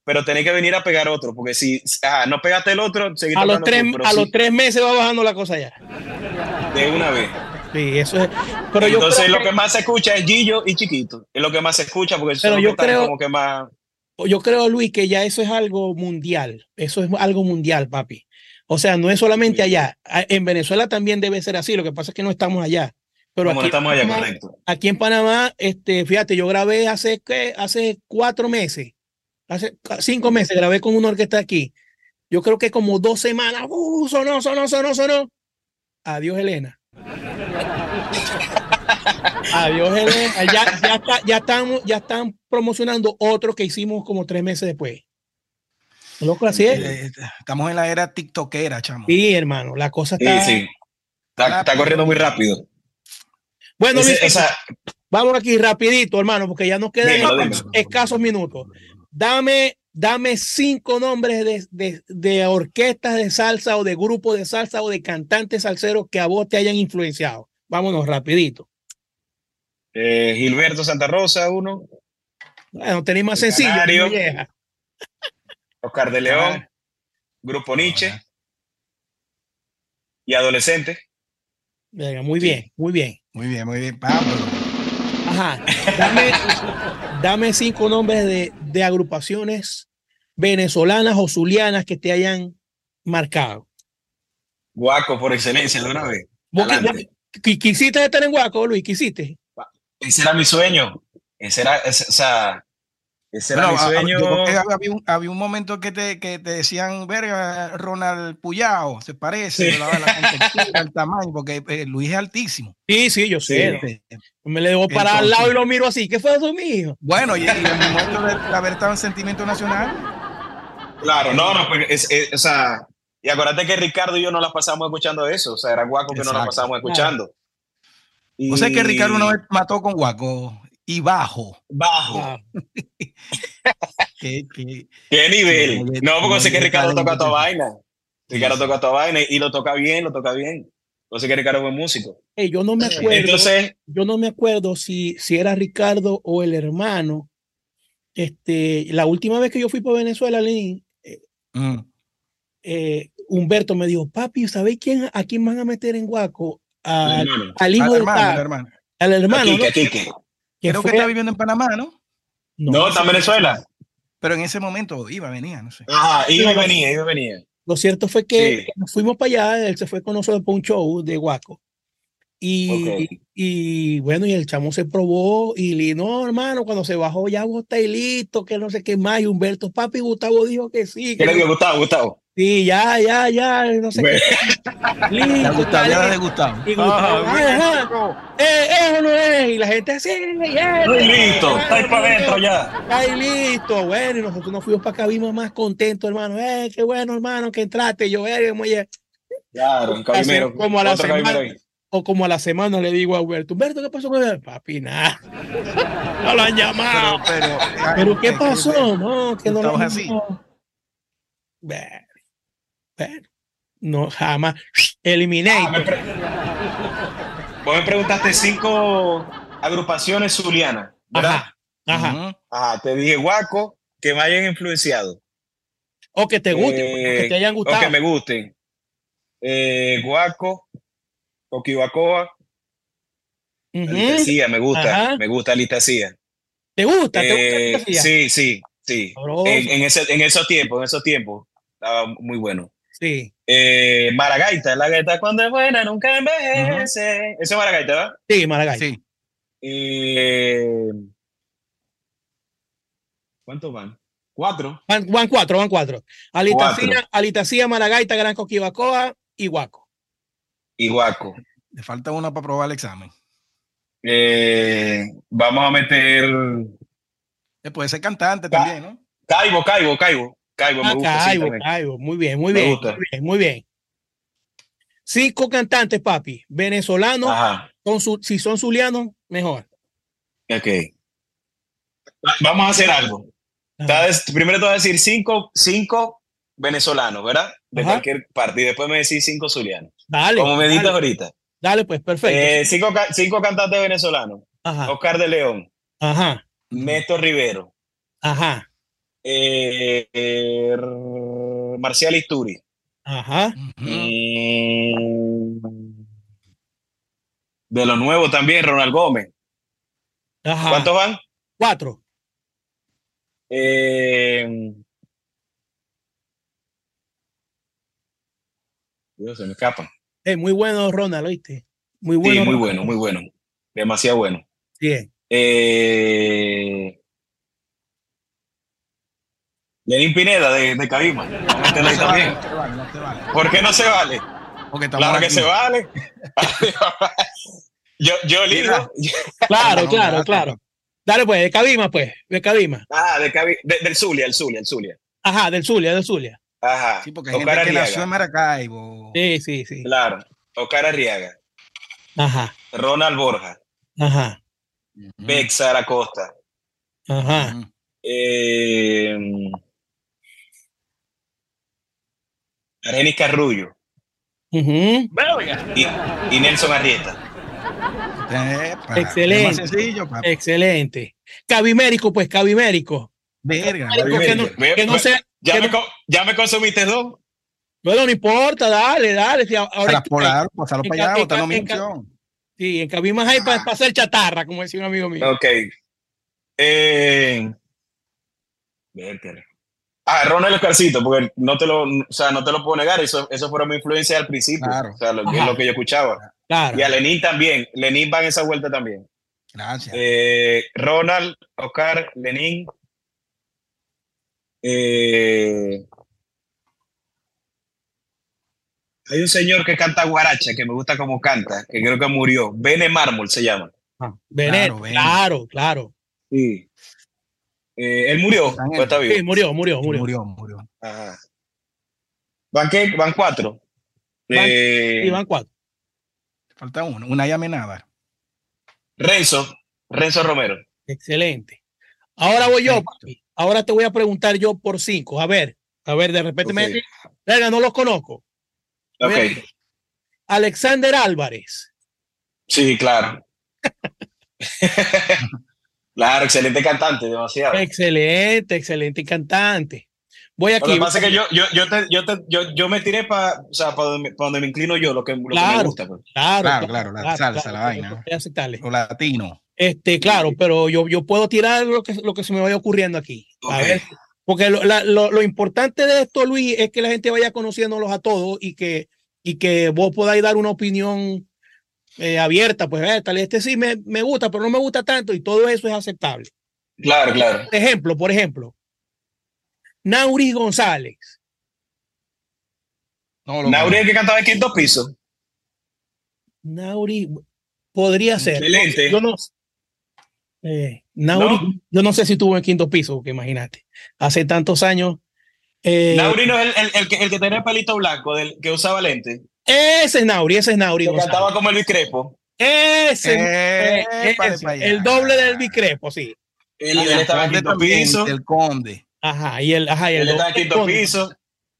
pero tenés que venir a pegar otro, porque si no pegaste el otro, seguís a los tres, A los tres meses va bajando la cosa ya. De una vez. Sí, eso es. Pero Entonces lo que, más se escucha es Gillo y Chiquito. Es lo que más se escucha porque pero yo creo, como que más. Yo creo, Luis, que ya eso es algo mundial. Eso es algo mundial, papi. O sea, no es solamente allá. En Venezuela también debe ser así. Lo que pasa es que no estamos allá. Pero aquí, estamos allá, correcto. aquí en Panamá, este, fíjate, yo grabé hace, ¿qué? hace cuatro meses, hace cinco meses, grabé con una orquesta aquí. Yo creo que como dos semanas, uh, sonó, sonó, sonó, sonó. Adiós, Elena. Adiós, Elena. Ya, ya, está, ya, están, ya están promocionando otro que hicimos como tres meses después. Loco, así es. Eh, estamos en la era tiktokera, chamo. Sí, hermano, la cosa está... Sí, sí. Está, está corriendo muy rápido. Bueno, vamos aquí rapidito, hermano, porque ya nos quedan escasos minutos. Dame, dame cinco nombres de, orquestas de salsa o de grupos de salsa o de cantantes salseros que a vos te hayan influenciado. Vámonos rapidito. Eh, Gilberto Santa Rosa, uno. Bueno, tenéis más sencillo. Oscar de León, Grupo Nietzsche y Adolescente. Venga, muy bien, muy bien. Muy bien, muy bien, Pablo. Ajá. Dame, cinco nombres de, de, agrupaciones venezolanas o zulianas que te hayan marcado. Guaco, por excelencia, de una vez. ¿Quisiste estar en Guaco, Luis? ¿Quisiste? Ese era mi sueño. Ese era, o sea, ese era mi sueño. había, un, había, un, momento que te, que te decían, verga, Ronald Puyao, se parece, la, la el tamaño, porque eh, Luis es altísimo. Sí, sí, yo sé. Me le debo parar al lado y lo miro así. ¿Qué fue eso mío? Bueno, y, el momento de haber estado en Sentimiento Nacional. Claro, no, no, porque es, o sea, y acuérdate que Ricardo y yo no las pasamos escuchando eso, o sea, era Guaco que no las pasamos escuchando. Y... O sea que Ricardo una vez mató con Guaco y bajo. Bajo. ¿Qué, nivel? no, porque sé que Ricardo toca toda vaina. Ricardo toca toda vaina y lo toca bien, lo toca bien. No sé que Ricardo es músico. yo no me acuerdo. Entonces, yo no me acuerdo si, si era Ricardo o el hermano. Este, la última vez que yo fui por Venezuela, Lin, eh, mm. Eh, Humberto me dijo, papi, ¿sabéis quién, a quién van a meter en Guaco? al, hijo del hermano, Al hermano. Creo que está viviendo en Panamá, ¿no? No, está en Venezuela. Pero en ese momento iba, venía, no sé. Ajá, iba, venía, iba, venía. Lo cierto fue que fuimos para allá, él se fue con nosotros para un show de Guaco. Y, y, bueno, y el chamo se probó y no, hermano, cuando se bajó ya vos estáis listo, que no sé qué más. Y Humberto, papi, Gustavo dijo que sí. ¿Qué le dijo Gustavo, Gustavo? Sí, ya, ya, ya, no sé qué. Listo, Gustavo, ya de Gustavo. Y Gustavo, eh, eso no es. Y la gente así, ya. Estoy listo, está ahí para adentro ya. Está ahí listo. Bueno, y nosotros nos fuimos para acá, vimos más contentos, hermano. Eh, qué bueno, hermano, que entraste. Yo, eh, muy Claro, un cabimero. Como a la semana o como a la semana le digo a Humberto, Humberto, ¿qué pasó con él? Papi, nada. No lo han llamado. Pero, pero, ¿qué pasó? No, que no lo han así. Bueno, no, jamás. Eliminé. Ah, Vos me preguntaste cinco agrupaciones zulianas, ¿verdad? Ajá, ajá. te dije guaco que me hayan influenciado. O que te gusten, que te hayan gustado. O que me gusten. Eh, guaco, Coquibacoa. Uh me gusta, me gusta Alitacía. ¿Te gusta? ¿Te gusta eh, Sí, sí, sí. En, ese, en esos tiempos, en esos tiempos, estaba muy bueno. Sí. Eh, Maragaita, la gaita cuando es buena nunca envejece. Ese es Maragaita, ¿verdad? Sí, Maragaita. Sí. Eh, ¿Cuántos van? Cuatro. Van, cuatro, van cuatro. Alitacía, Alitacía, Maragaita, Gran Coquibacoa y Guaco y Guaco. Le falta uno para probar el examen. Eh, vamos a meter. Eh, puede ser cantante también, ¿no? Caibo, Caibo, Caibo. Caibo, me ah, gusta. Caibo, Caibo. Muy bien, muy bien, muy bien. Muy bien. Cinco cantantes, papi. Venezolanos. Con si son zulianos, mejor. Ok. Vamos a hacer algo. Primero te voy a decir cinco, cinco venezolanos, ¿verdad? De cualquier parte. Y después me decís cinco zulianos. Dale. Como me dices ahorita. Dale, pues, perfecto. Eh, cinco, cinco, cantantes venezolanos. Ajá. Oscar de León. Ajá. Néstor Rivero. Ajá. Eh, eh, Marcial Isturi. Ajá. Mm, de lo nuevo también, Ronald Gómez. Ajá. ¿Cuántos van? Cuatro. Eh, Dios, se me escapa. Es muy bueno, Ronald, ¿oíste? Muy bueno. Sí, muy bueno, muy bueno. Demasiado bueno. Bien. Eh... Lenín Pineda de, de Cabima. También. ¿Por qué no se vale? Porque claro que se vale. yo, yo lindo. Claro, claro, claro. Dale pues, de Cabima, pues, de Cabima. Ah, de Cabima, del Zulia, el Zulia, el Zulia. Ajá, del Zulia, del Zulia. Ajá. Sí, porque hay gente que nació en Maracaibo. Sí, sí, sí. Claro. Oscar Arriaga. Ajá. Ronald Borja. Ajá. Bex Aracosta. Ajá. Eh, Arenis Carrullo. y, y, Nelson Arrieta. Excelente. Excelente. Cabimérico, pues, cabimérico. Verga. Que no, que no sea, ya, me, ya me consumiste dos. Bueno, no importa, dale, dale. Si ahora, polar, pasarlo para allá, botando mi Sí, en Cabimas hay para hacer chatarra, como decía un amigo mío. Ok. Eh, Ah, Ronald Oscarcito, porque no te lo, o sea, no te lo puedo negar, eso, eso fue mi influencia al principio, claro. o sea, lo, lo, que yo escuchaba. Claro. Y a Lenín también, Lenín va en esa vuelta también. Gracias. Eh, Ronald, Oscar, Lenín. Eh, hay un señor que canta guaracha, que me gusta como canta, que creo que murió. Bene Mármol se llama. Ah, Bene, claro, claro, Sí. Eh, él murió, está vivo. Sí, murió, murió, murió. Murió, murió. Ajá. ¿Van qué? ¿Van cuatro? Van, eh, sí, van cuatro. Falta uno, una llamenada. Renzo, Renzo Romero. Excelente. Ahora voy yo, Ahora te voy a preguntar yo por cinco. A ver, a ver, de repente me venga, no los conozco. Ok. Alexander Álvarez. Sí, claro. Claro, excelente cantante, demasiado. Excelente, excelente cantante. Voy aquí. Lo que pasa es que yo, yo, yo, te, yo, te, yo, yo, me tiré para o sea, donde, donde, me inclino yo, lo que, lo claro, que me gusta. Pues. Claro, claro, claro, la salsa, la vaina. Lo latino. Este, claro, pero yo, yo puedo tirar lo que, lo que se me vaya ocurriendo aquí. A ver, porque lo, la, lo, lo, importante de esto, Luis, es que la gente vaya conociéndolos a todos y que, y que vos podáis dar una opinión eh, abierta, pues eh, tal este sí me, me, gusta, pero no me gusta tanto y todo eso es aceptable. Claro, claro. Por ejemplo, por ejemplo, Nauri González. No, Nauri es que cantaba en quinto piso. Nauri podría ser. Excelente. Yo no, eh, Nauri, yo no sé si tuvo en quinto piso, porque imagínate, hace tantos años. Eh, Nauri no es el, el, el, que, el que tenía pelito blanco, del que usaba lente. Ese es Nauri, ese es Nauri. Que cantaba como el Bicrepo. Ese, eh, el doble del Bicrepo, sí. Él, estaba en quinto piso. El conde. Ajá, y el, ajá, y el él estaba en quinto piso.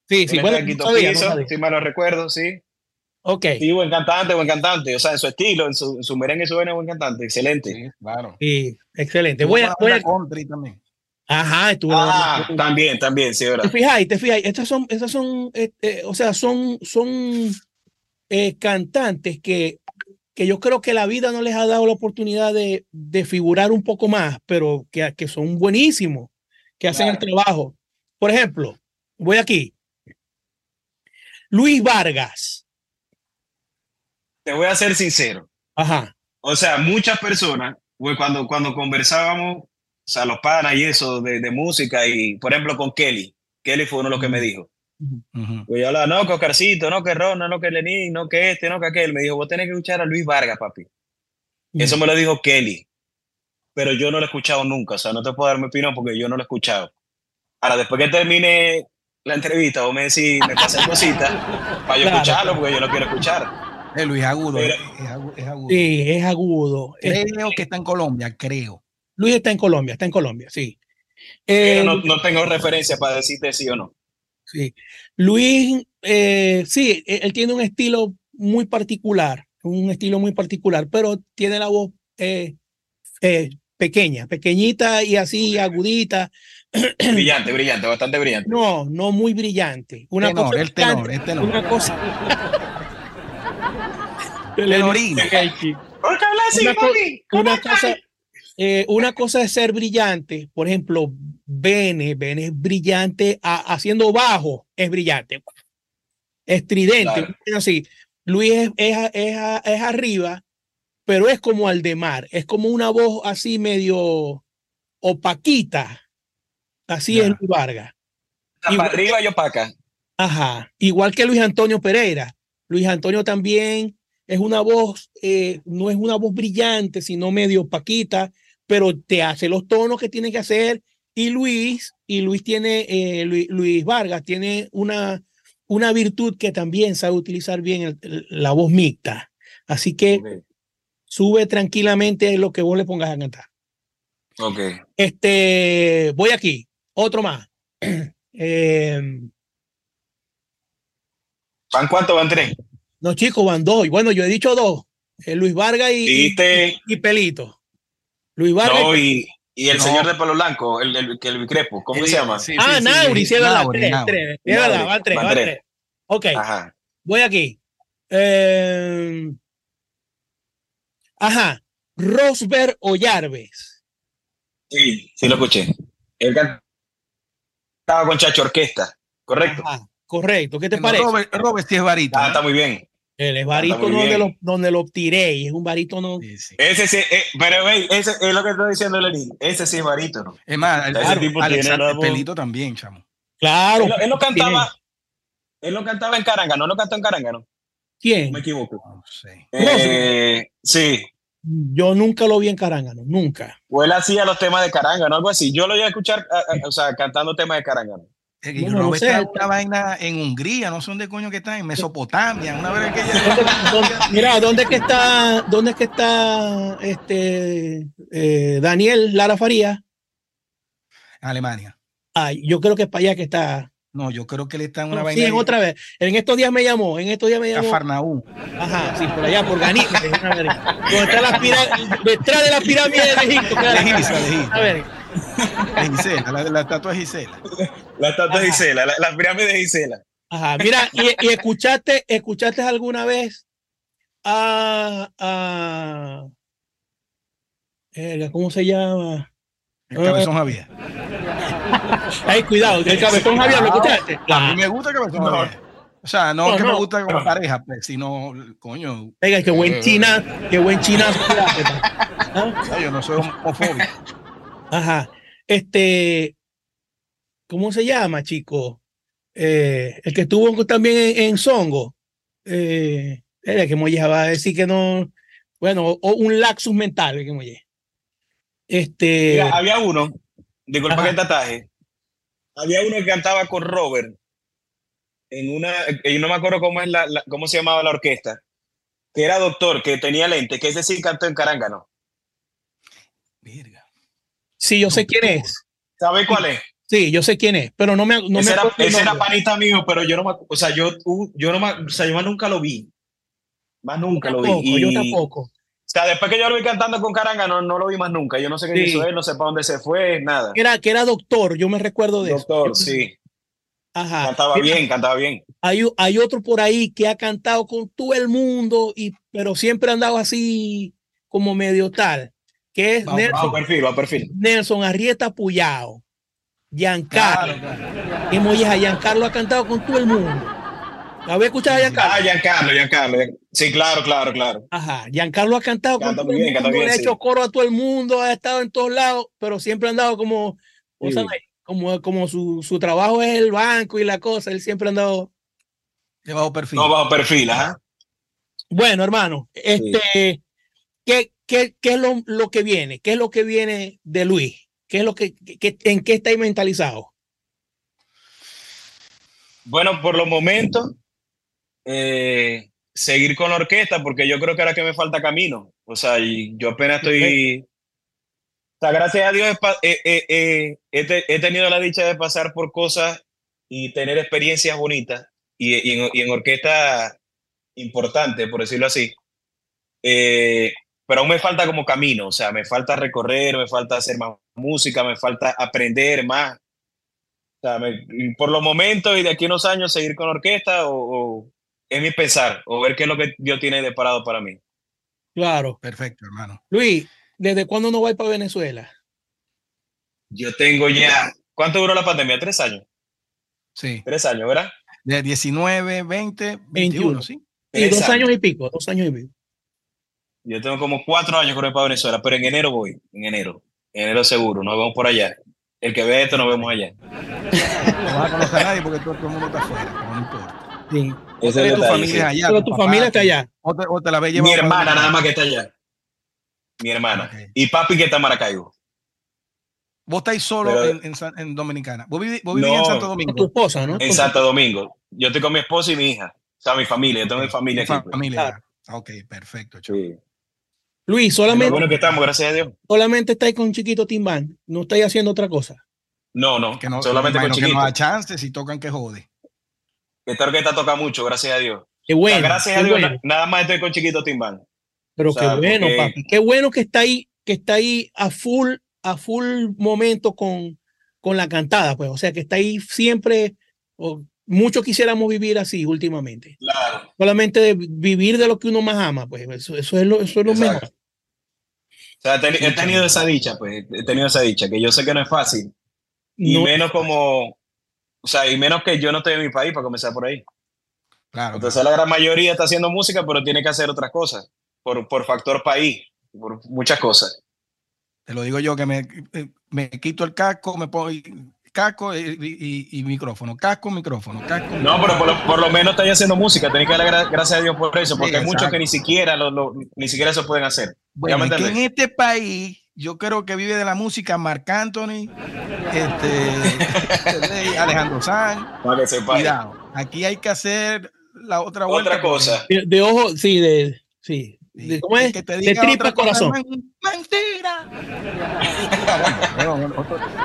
Sí, sí, bueno, en quinto piso, si mal lo recuerdo, sí. Ok. Sí, buen cantante, buen cantante. O sea, en su estilo, en su, en su merengue, su buen cantante. Excelente. Sí, claro. Sí, excelente. Voy a, voy a... también. Ajá, estuvo. Ah, también, también, sí, verdad. Te fijáis, te fijáis. Estas son, estas son, eh, eh, o sea, son, son eh, cantantes que, que yo creo que la vida no les ha dado la oportunidad de, de figurar un poco más, pero que, que son buenísimos, que hacen el trabajo. Por ejemplo, voy aquí. Luis Vargas. Te voy a ser sincero. Ajá. O sea, muchas personas, pues cuando, cuando conversábamos, o sea, los panas y eso de, de música, y por ejemplo con Kelly, Kelly fue uno de los que me dijo, Pues yo hablaba, no, que Oscarcito, no, que Ronald, no, que Lenín, no, que este, no, que aquel. Me dijo, vos tenés que escuchar a Luis Vargas, papi. Eso me lo dijo Kelly. Pero yo no lo he escuchado nunca. O sea, no te puedo dar mi opinión porque yo no lo he escuchado. Ahora, después que termine la entrevista, vos me decís, me pasé cositas para yo escucharlo porque yo lo quiero escuchar. Es Luis agudo, es, agudo, Sí, es agudo. Creo que está en Colombia, creo. Luis está en Colombia, está en Colombia, sí. Eh, no, no, tengo referencia para decirte sí o no. Sí. Luis, eh, sí, e, él tiene un estilo muy particular, un estilo muy particular, pero tiene la voz eh, eh, pequeña, pequeñita y así agudita. Brillante, brillante, bastante brillante. No, no muy brillante. Una tenor, cosa el tenor, el tenor. Una cosa. Tenorino. una, co una cosa, eh, una cosa es ser brillante, por ejemplo, Bene, Bene es brillante a, haciendo bajo, es brillante. Estridente, claro. así. Luis es, es, es, es, arriba, pero es como Aldemar, es como una voz así medio opaquita. Así yeah. es Luis Vargas. Igual, arriba y opaca. Ajá. Igual que Luis Antonio Pereira. Luis Antonio también es una voz, eh, no es una voz brillante, sino medio opaquita, pero te hace los tonos que tiene que hacer. Y Luis, y Luis tiene, eh, Luis, Luis, Vargas tiene una, una virtud que también sabe utilizar bien el, el, la voz mixta. Así que okay. sube tranquilamente lo que vos le pongas a cantar. Ok. Este, voy aquí, otro más. eh, ¿Van cuánto? ¿Van tres? No, chicos, van dos. Y bueno, yo he dicho dos. Eh, Luis Vargas y, y, y, Pelito. Luis Vargas. No, y, y el no. señor de pelo blanco, el, el, el, el Bicrepo, ¿cómo el, se llama? Sí, ah, sí, Nauri, sí, tres, es verdad, van tres, van tres. Ok. Ajá. Voy aquí. Eh, ajá. Rosberg Ollarves. Sí, sí lo escuché. Él estaba con Chacho Orquesta, ¿correcto? correcto. ¿Qué te parece? Robert, Robert sí es. Ah, está muy bien. Él es barítono donde lo, donde lo tiré y es un barítono. Sí, sí. Ese sí, eh, pero ese es lo que estoy diciendo Lenín. Ese sí es barítono. Es más, el, ese tipo tiene el pelito también, chamo. Claro. Él, lo cantaba. Él lo cantaba en Caranga, ¿no lo cantó en Caranga, no? ¿Quién? No me equivoco. No sé. Eh, sí. Yo nunca lo vi en Carangano, nunca. O él hacía los temas de Carangano, algo así. Yo lo iba a escuchar, o sea, cantando temas de Carangano. Bueno, no sé. una vaina en Hungría, no sé dónde coño que está, en Mesopotamia, una vez que Mira, ¿dónde es que está, dónde es que está este eh, Daniel Lara Faría? Alemania. Ay, yo creo que es para allá que está. No, yo creo que él está en una vaina. Sí, en otra vez. En estos días me llamó, en estos días me llamó. Cafarnaú. Ajá, sí, por allá, por Ganí. detrás de la pirámide de Egipto. De Giza, de. Gisela, la, la estatua de Gisela. La estatua de Gisela, la, la, pirámide de Gisela. Ajá, mira, y, y, escuchaste, escuchaste alguna vez a, a ¿cómo se llama? El cabezón Javier. Ay, cuidado, el cabezón Javier, ¿lo escuchaste? A mí me gusta el cabezón Javier. O sea, no, que me gusta como pareja, pues, sino, coño. Venga, qué buen eh, china, qué buen china. ¿Ah? Yo no soy homofóbico. Ajá. Este, ¿cómo se llama, chico? Eh, el que estuvo también en, Songo. Eh, era que Molle va a decir que no. Bueno, o un laxus mental, que Molle. Este. había uno, disculpa que tataje. Había uno que cantaba con Robert en una. Yo no me acuerdo cómo, es la, cómo se llamaba la orquesta. Que era doctor, que tenía lente, que ese sí cantó en Carángano. Virga. Sí, yo sé quién es. ¿Sabe cuál es? Sí, yo sé quién es, pero no me, no ese era, ese era panita mío, pero yo no me, o sea, yo, yo no me, o sea, yo nunca lo vi. Más nunca lo vi. Yo tampoco. O sea, después que yo lo vi cantando con Caranga, no, no lo vi más nunca. Yo no sé qué hizo él, no sé para dónde se fue, nada. Era, que era doctor, yo me recuerdo de eso. Doctor, sí. Ajá. Cantaba bien, cantaba bien. Hay, hay otro por ahí que ha cantado con todo el mundo, y, pero siempre ha andado así como medio tal que es Nelson, perfil, perfil. Nelson Arrieta Puyao, Giancarlo. Claro, claro. a Giancarlo ha cantado con todo el mundo. ¿Había escuchado a Giancarlo? Ah, Giancarlo, Giancarlo. Sí, claro, claro, claro. Ajá, Giancarlo ha cantado con todo el mundo, bien, ha hecho coro a todo el mundo, ha estado en todos lados, pero siempre ha andado como, sí. como, como su, su, trabajo es el banco y la cosa, él siempre ha andado... De bajo perfil. No, bajo perfil, ajá. Bueno, hermano, este, sí. ¿qué, ¿qué, qué es lo, lo, que viene? ¿Qué es lo que viene de Luis? ¿Qué es lo que, que en qué está mentalizado? Bueno, por los momentos, eh, seguir con la orquesta, porque yo creo que ahora que me falta camino. O sea, y yo apenas estoy. O sea, gracias a Dios eh, eh, he, he, tenido la dicha de pasar por cosas y tener experiencias bonitas y, y, en, y en, orquesta importante, por decirlo así. Pero aún me falta como camino, o sea, me falta recorrer, me falta hacer más música, me falta aprender más. O sea, me, por los momentos y de aquí a unos años seguir con orquesta o, o, es mi pensar, o ver qué es lo que Dios tiene deparado para mí. Claro. Perfecto, hermano. Luis, ¿desde cuándo no voy para Venezuela? Yo tengo ya, ¿cuánto duró la pandemia? ¿Tres años? Sí. Tres años, ¿verdad? De 19, 20, 21, ¿sí? Y dos años y pico, dos años y pico. Yo tengo como cuatro años con el para Venezuela, pero en enero voy, en enero. En enero seguro, nos vemos por allá. El que ve esto, nos vemos allá. No vas a conocer a nadie porque todo, todo el mundo está afuera, no importa. Sí. Ese es tu familia allá. Pero tu papá, familia está allá. O te, o te la Mi hermana nada más que está allá. Mi hermana. Okay. Y papi que está en Maracaibo. ¿Vos estáis solo pero, en, en, en, Dominicana? ¿Vos vivís, vos vivís no, en Santo Domingo? tu esposa, ¿no? En Santo Domingo. Yo estoy con mi esposa y mi hija. O sea, mi familia. Yo tengo mi familia mi aquí. Pues. Familia. Claro. Ok, perfecto. Sí. Luis, solamente. bueno que estamos, gracias a Dios. Solamente estáis con Chiquito Timbán. No estáis haciendo otra cosa. No, no. Que no solamente con Chiquito. Que no da chance si tocan que jode. Esta orquesta toca mucho, gracias a Dios. Qué bueno. O sea, gracias qué a Dios, bueno. nada más estoy con Chiquito Timbán. Pero o sea, qué bueno, porque... papi. Qué bueno que está ahí, que está ahí a full, a full momento con, con la cantada, pues. O sea, que está ahí siempre. O, muchos quisiéramos vivir así últimamente. Claro. Solamente de vivir de lo que uno más ama, pues eso, eso es lo, eso es lo mejor. O sea, he, tenido esa dicha, pues, he tenido esa dicha, que yo sé que no es fácil. Y menos como, o sea, y menos que yo no estoy en mi país para comenzar por ahí. Claro. Entonces la gran mayoría está haciendo música, pero tiene que hacer otras cosas, por, por factor país, por muchas cosas. Te lo digo yo que me, eh, me quito el casco, me pongo casco y, micrófono, casco, micrófono, casco. No, pero por lo, menos estáis haciendo música, tenéis que darle gracias a Dios por eso, porque hay muchos que ni siquiera lo, ni siquiera eso pueden hacer. Bueno, en este país yo creo que vive de la música Marc Anthony, este, Alejandro Sanz. Cuidado, aquí hay que hacer la otra vuelta. Otra cosa. De, ojo, sí, de sí. ¿Cómo es? Que te de tripa corazón. mentira.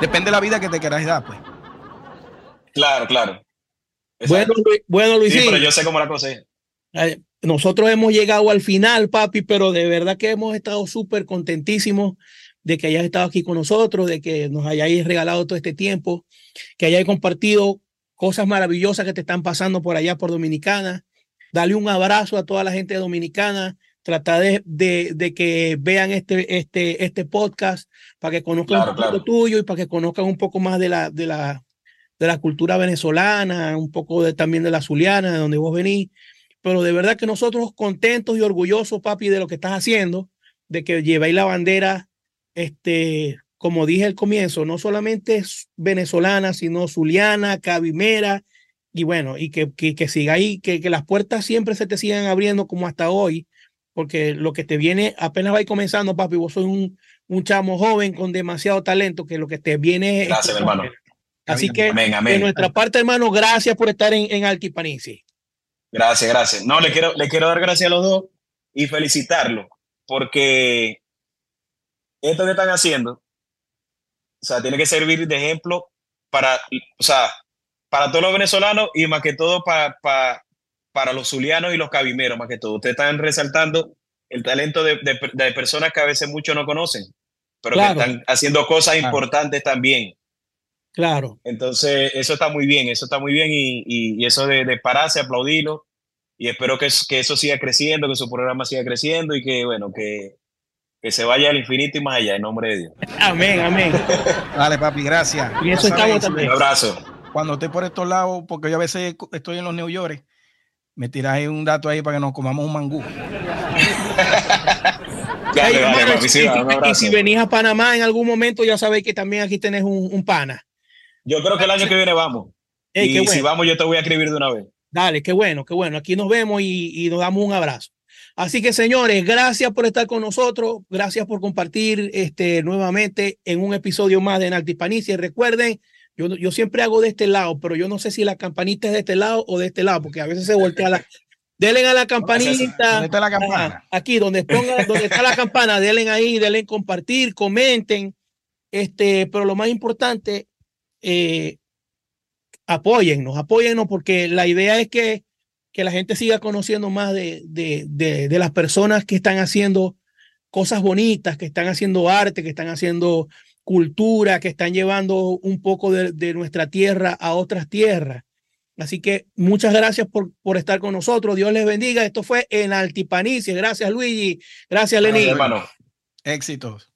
Depende de la vida que te queráis dar, pues. Claro, claro. Bueno, bueno, Luis. Sí, pero yo sé cómo la cosa es. Nosotros hemos llegado al final, papi, pero de verdad que hemos estado súper contentísimos de que hayas estado aquí con nosotros, de que nos hayáis regalado todo este tiempo, que hayáis compartido cosas maravillosas que te están pasando por allá por Dominicana. Dale un abrazo a toda la gente dominicana. Trata de, de, que vean este, este, este podcast para que conozcan un poco tuyo y para que conozcan un poco más de la, de la, de la cultura venezolana, un poco de, también de la zuliana, de donde vos venís. Pero de verdad que nosotros contentos y orgullosos, papi, de lo que estás haciendo, de que lleváis la bandera, este, como dije al comienzo, no solamente es venezolana, sino zuliana, cabimera, y bueno, y que, que, siga ahí, que, que, las puertas siempre se te sigan abriendo como hasta hoy, porque lo que te viene apenas va a ir comenzando, papi, vos sos un, un chamo joven con demasiado talento, que lo que te viene Gracias, hermano. Así que de nuestra parte, hermano, gracias por estar en, en Altipanisi. Gracias, gracias. No, le quiero, le quiero dar gracias a los dos y felicitarlo, porque esto que están haciendo o sea, tiene que servir de ejemplo para, o sea, para todos los venezolanos y más que todo para, para, para los zulianos y los cabimeros, más que todo. Ustedes están resaltando el talento de, de, personas que a veces muchos no conocen, pero que están haciendo cosas importantes también. Claro. Entonces, eso está muy bien, eso está muy bien y, y, eso de, de, pararse, aplaudirlo y espero que, que eso siga creciendo, que su programa siga creciendo y que, bueno, que, que se vaya al infinito y más allá, en nombre de Dios. Amén, amén. Dale, papi, gracias. Y eso estamos también. Un abrazo. Cuando esté por estos lados, porque yo a veces estoy en los New York, me tiras un dato ahí para que nos comamos un mangú. y, si venís a Panamá en algún momento, ya sabéis que también aquí tenés un, pana. Yo creo que el año que viene vamos. y si vamos, yo te voy a escribir de una vez. Dale, qué bueno, qué bueno. Aquí nos vemos y, y nos damos un abrazo. Así que señores, gracias por estar con nosotros, gracias por compartir este nuevamente en un episodio más de Enaltipanicia. Recuerden, yo, yo siempre hago de este lado, pero yo no sé si la campanita es de este lado o de este lado, porque a veces se voltea la. Denle a la campanita. ¿Dónde está la campana? Aquí, donde, ponga, donde está la campana, denle ahí, denle compartir, comenten. Este, pero lo más importante, eh, apóyennos, apóyennos, porque la idea es que que la gente siga conociendo más de, de, de, las personas que están haciendo cosas bonitas, que están haciendo arte, que están haciendo cultura, que están llevando un poco de, nuestra tierra a otras tierras. Así que muchas gracias por, por estar con nosotros. Dios les bendiga. Esto fue en Altipanicia. Gracias, Luigi. Gracias, Lenín. Éxitos.